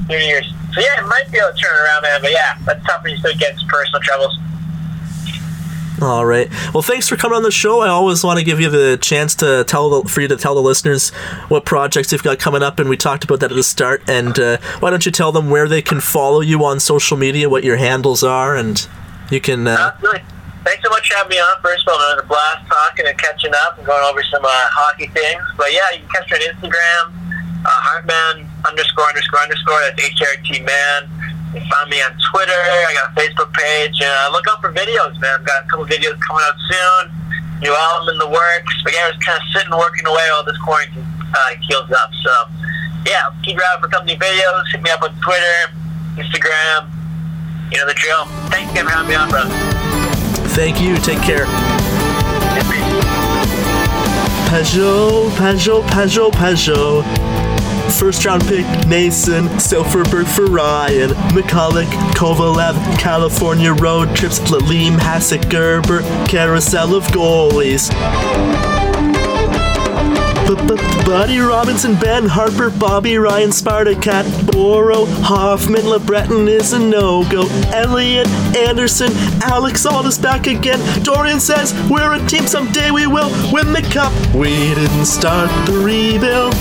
30 years. So yeah, it might be able to turn around, man. But yeah, that's tough when you still get personal troubles. All right. Well, thanks for coming on the show. I always want to give you the chance to tell the, for you to tell the listeners what projects you've got coming up, and we talked about that at the start. And uh, why don't you tell them where they can follow you on social media, what your handles are, and you can. Uh, Absolutely. Thanks so much for having me on. First of all, it was a blast talking, and catching up and going over some uh, hockey things. But yeah, you can catch me on Instagram, uh, Hartman underscore underscore underscore. That's HRT man. You find me on Twitter. I got a Facebook page. Uh, look out for videos, man. I've got a couple videos coming out soon. New album in the works. But yeah, I was kind of sitting working away while this quarantine uh, heals up. So yeah, keep your eye out for company videos. Hit me up on Twitter, Instagram. You know the drill. Thanks again for having me on, bro. Thank you. Take care. Peugeot, Peugeot, Peugeot, Peugeot. First round pick Mason, Silfverberg for Ryan, McCulloch, Kovalev, California road trips, Lalime, Hasek, Gerber, carousel of goalies. Buddy Robinson, Ben Harpur, Bobby Ryan, Spartacat, Boro, Hoffman, LeBreton is a no-go. Elliot, Anderson, Alex Auld is back again. Dorion says, we're a team, someday we will win the cup. We didn't start the rebuild.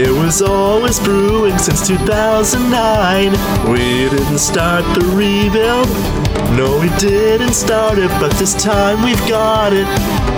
It was always brewing since 2009. We didn't start the rebuild. No, we didn't start it, but this time we've got it.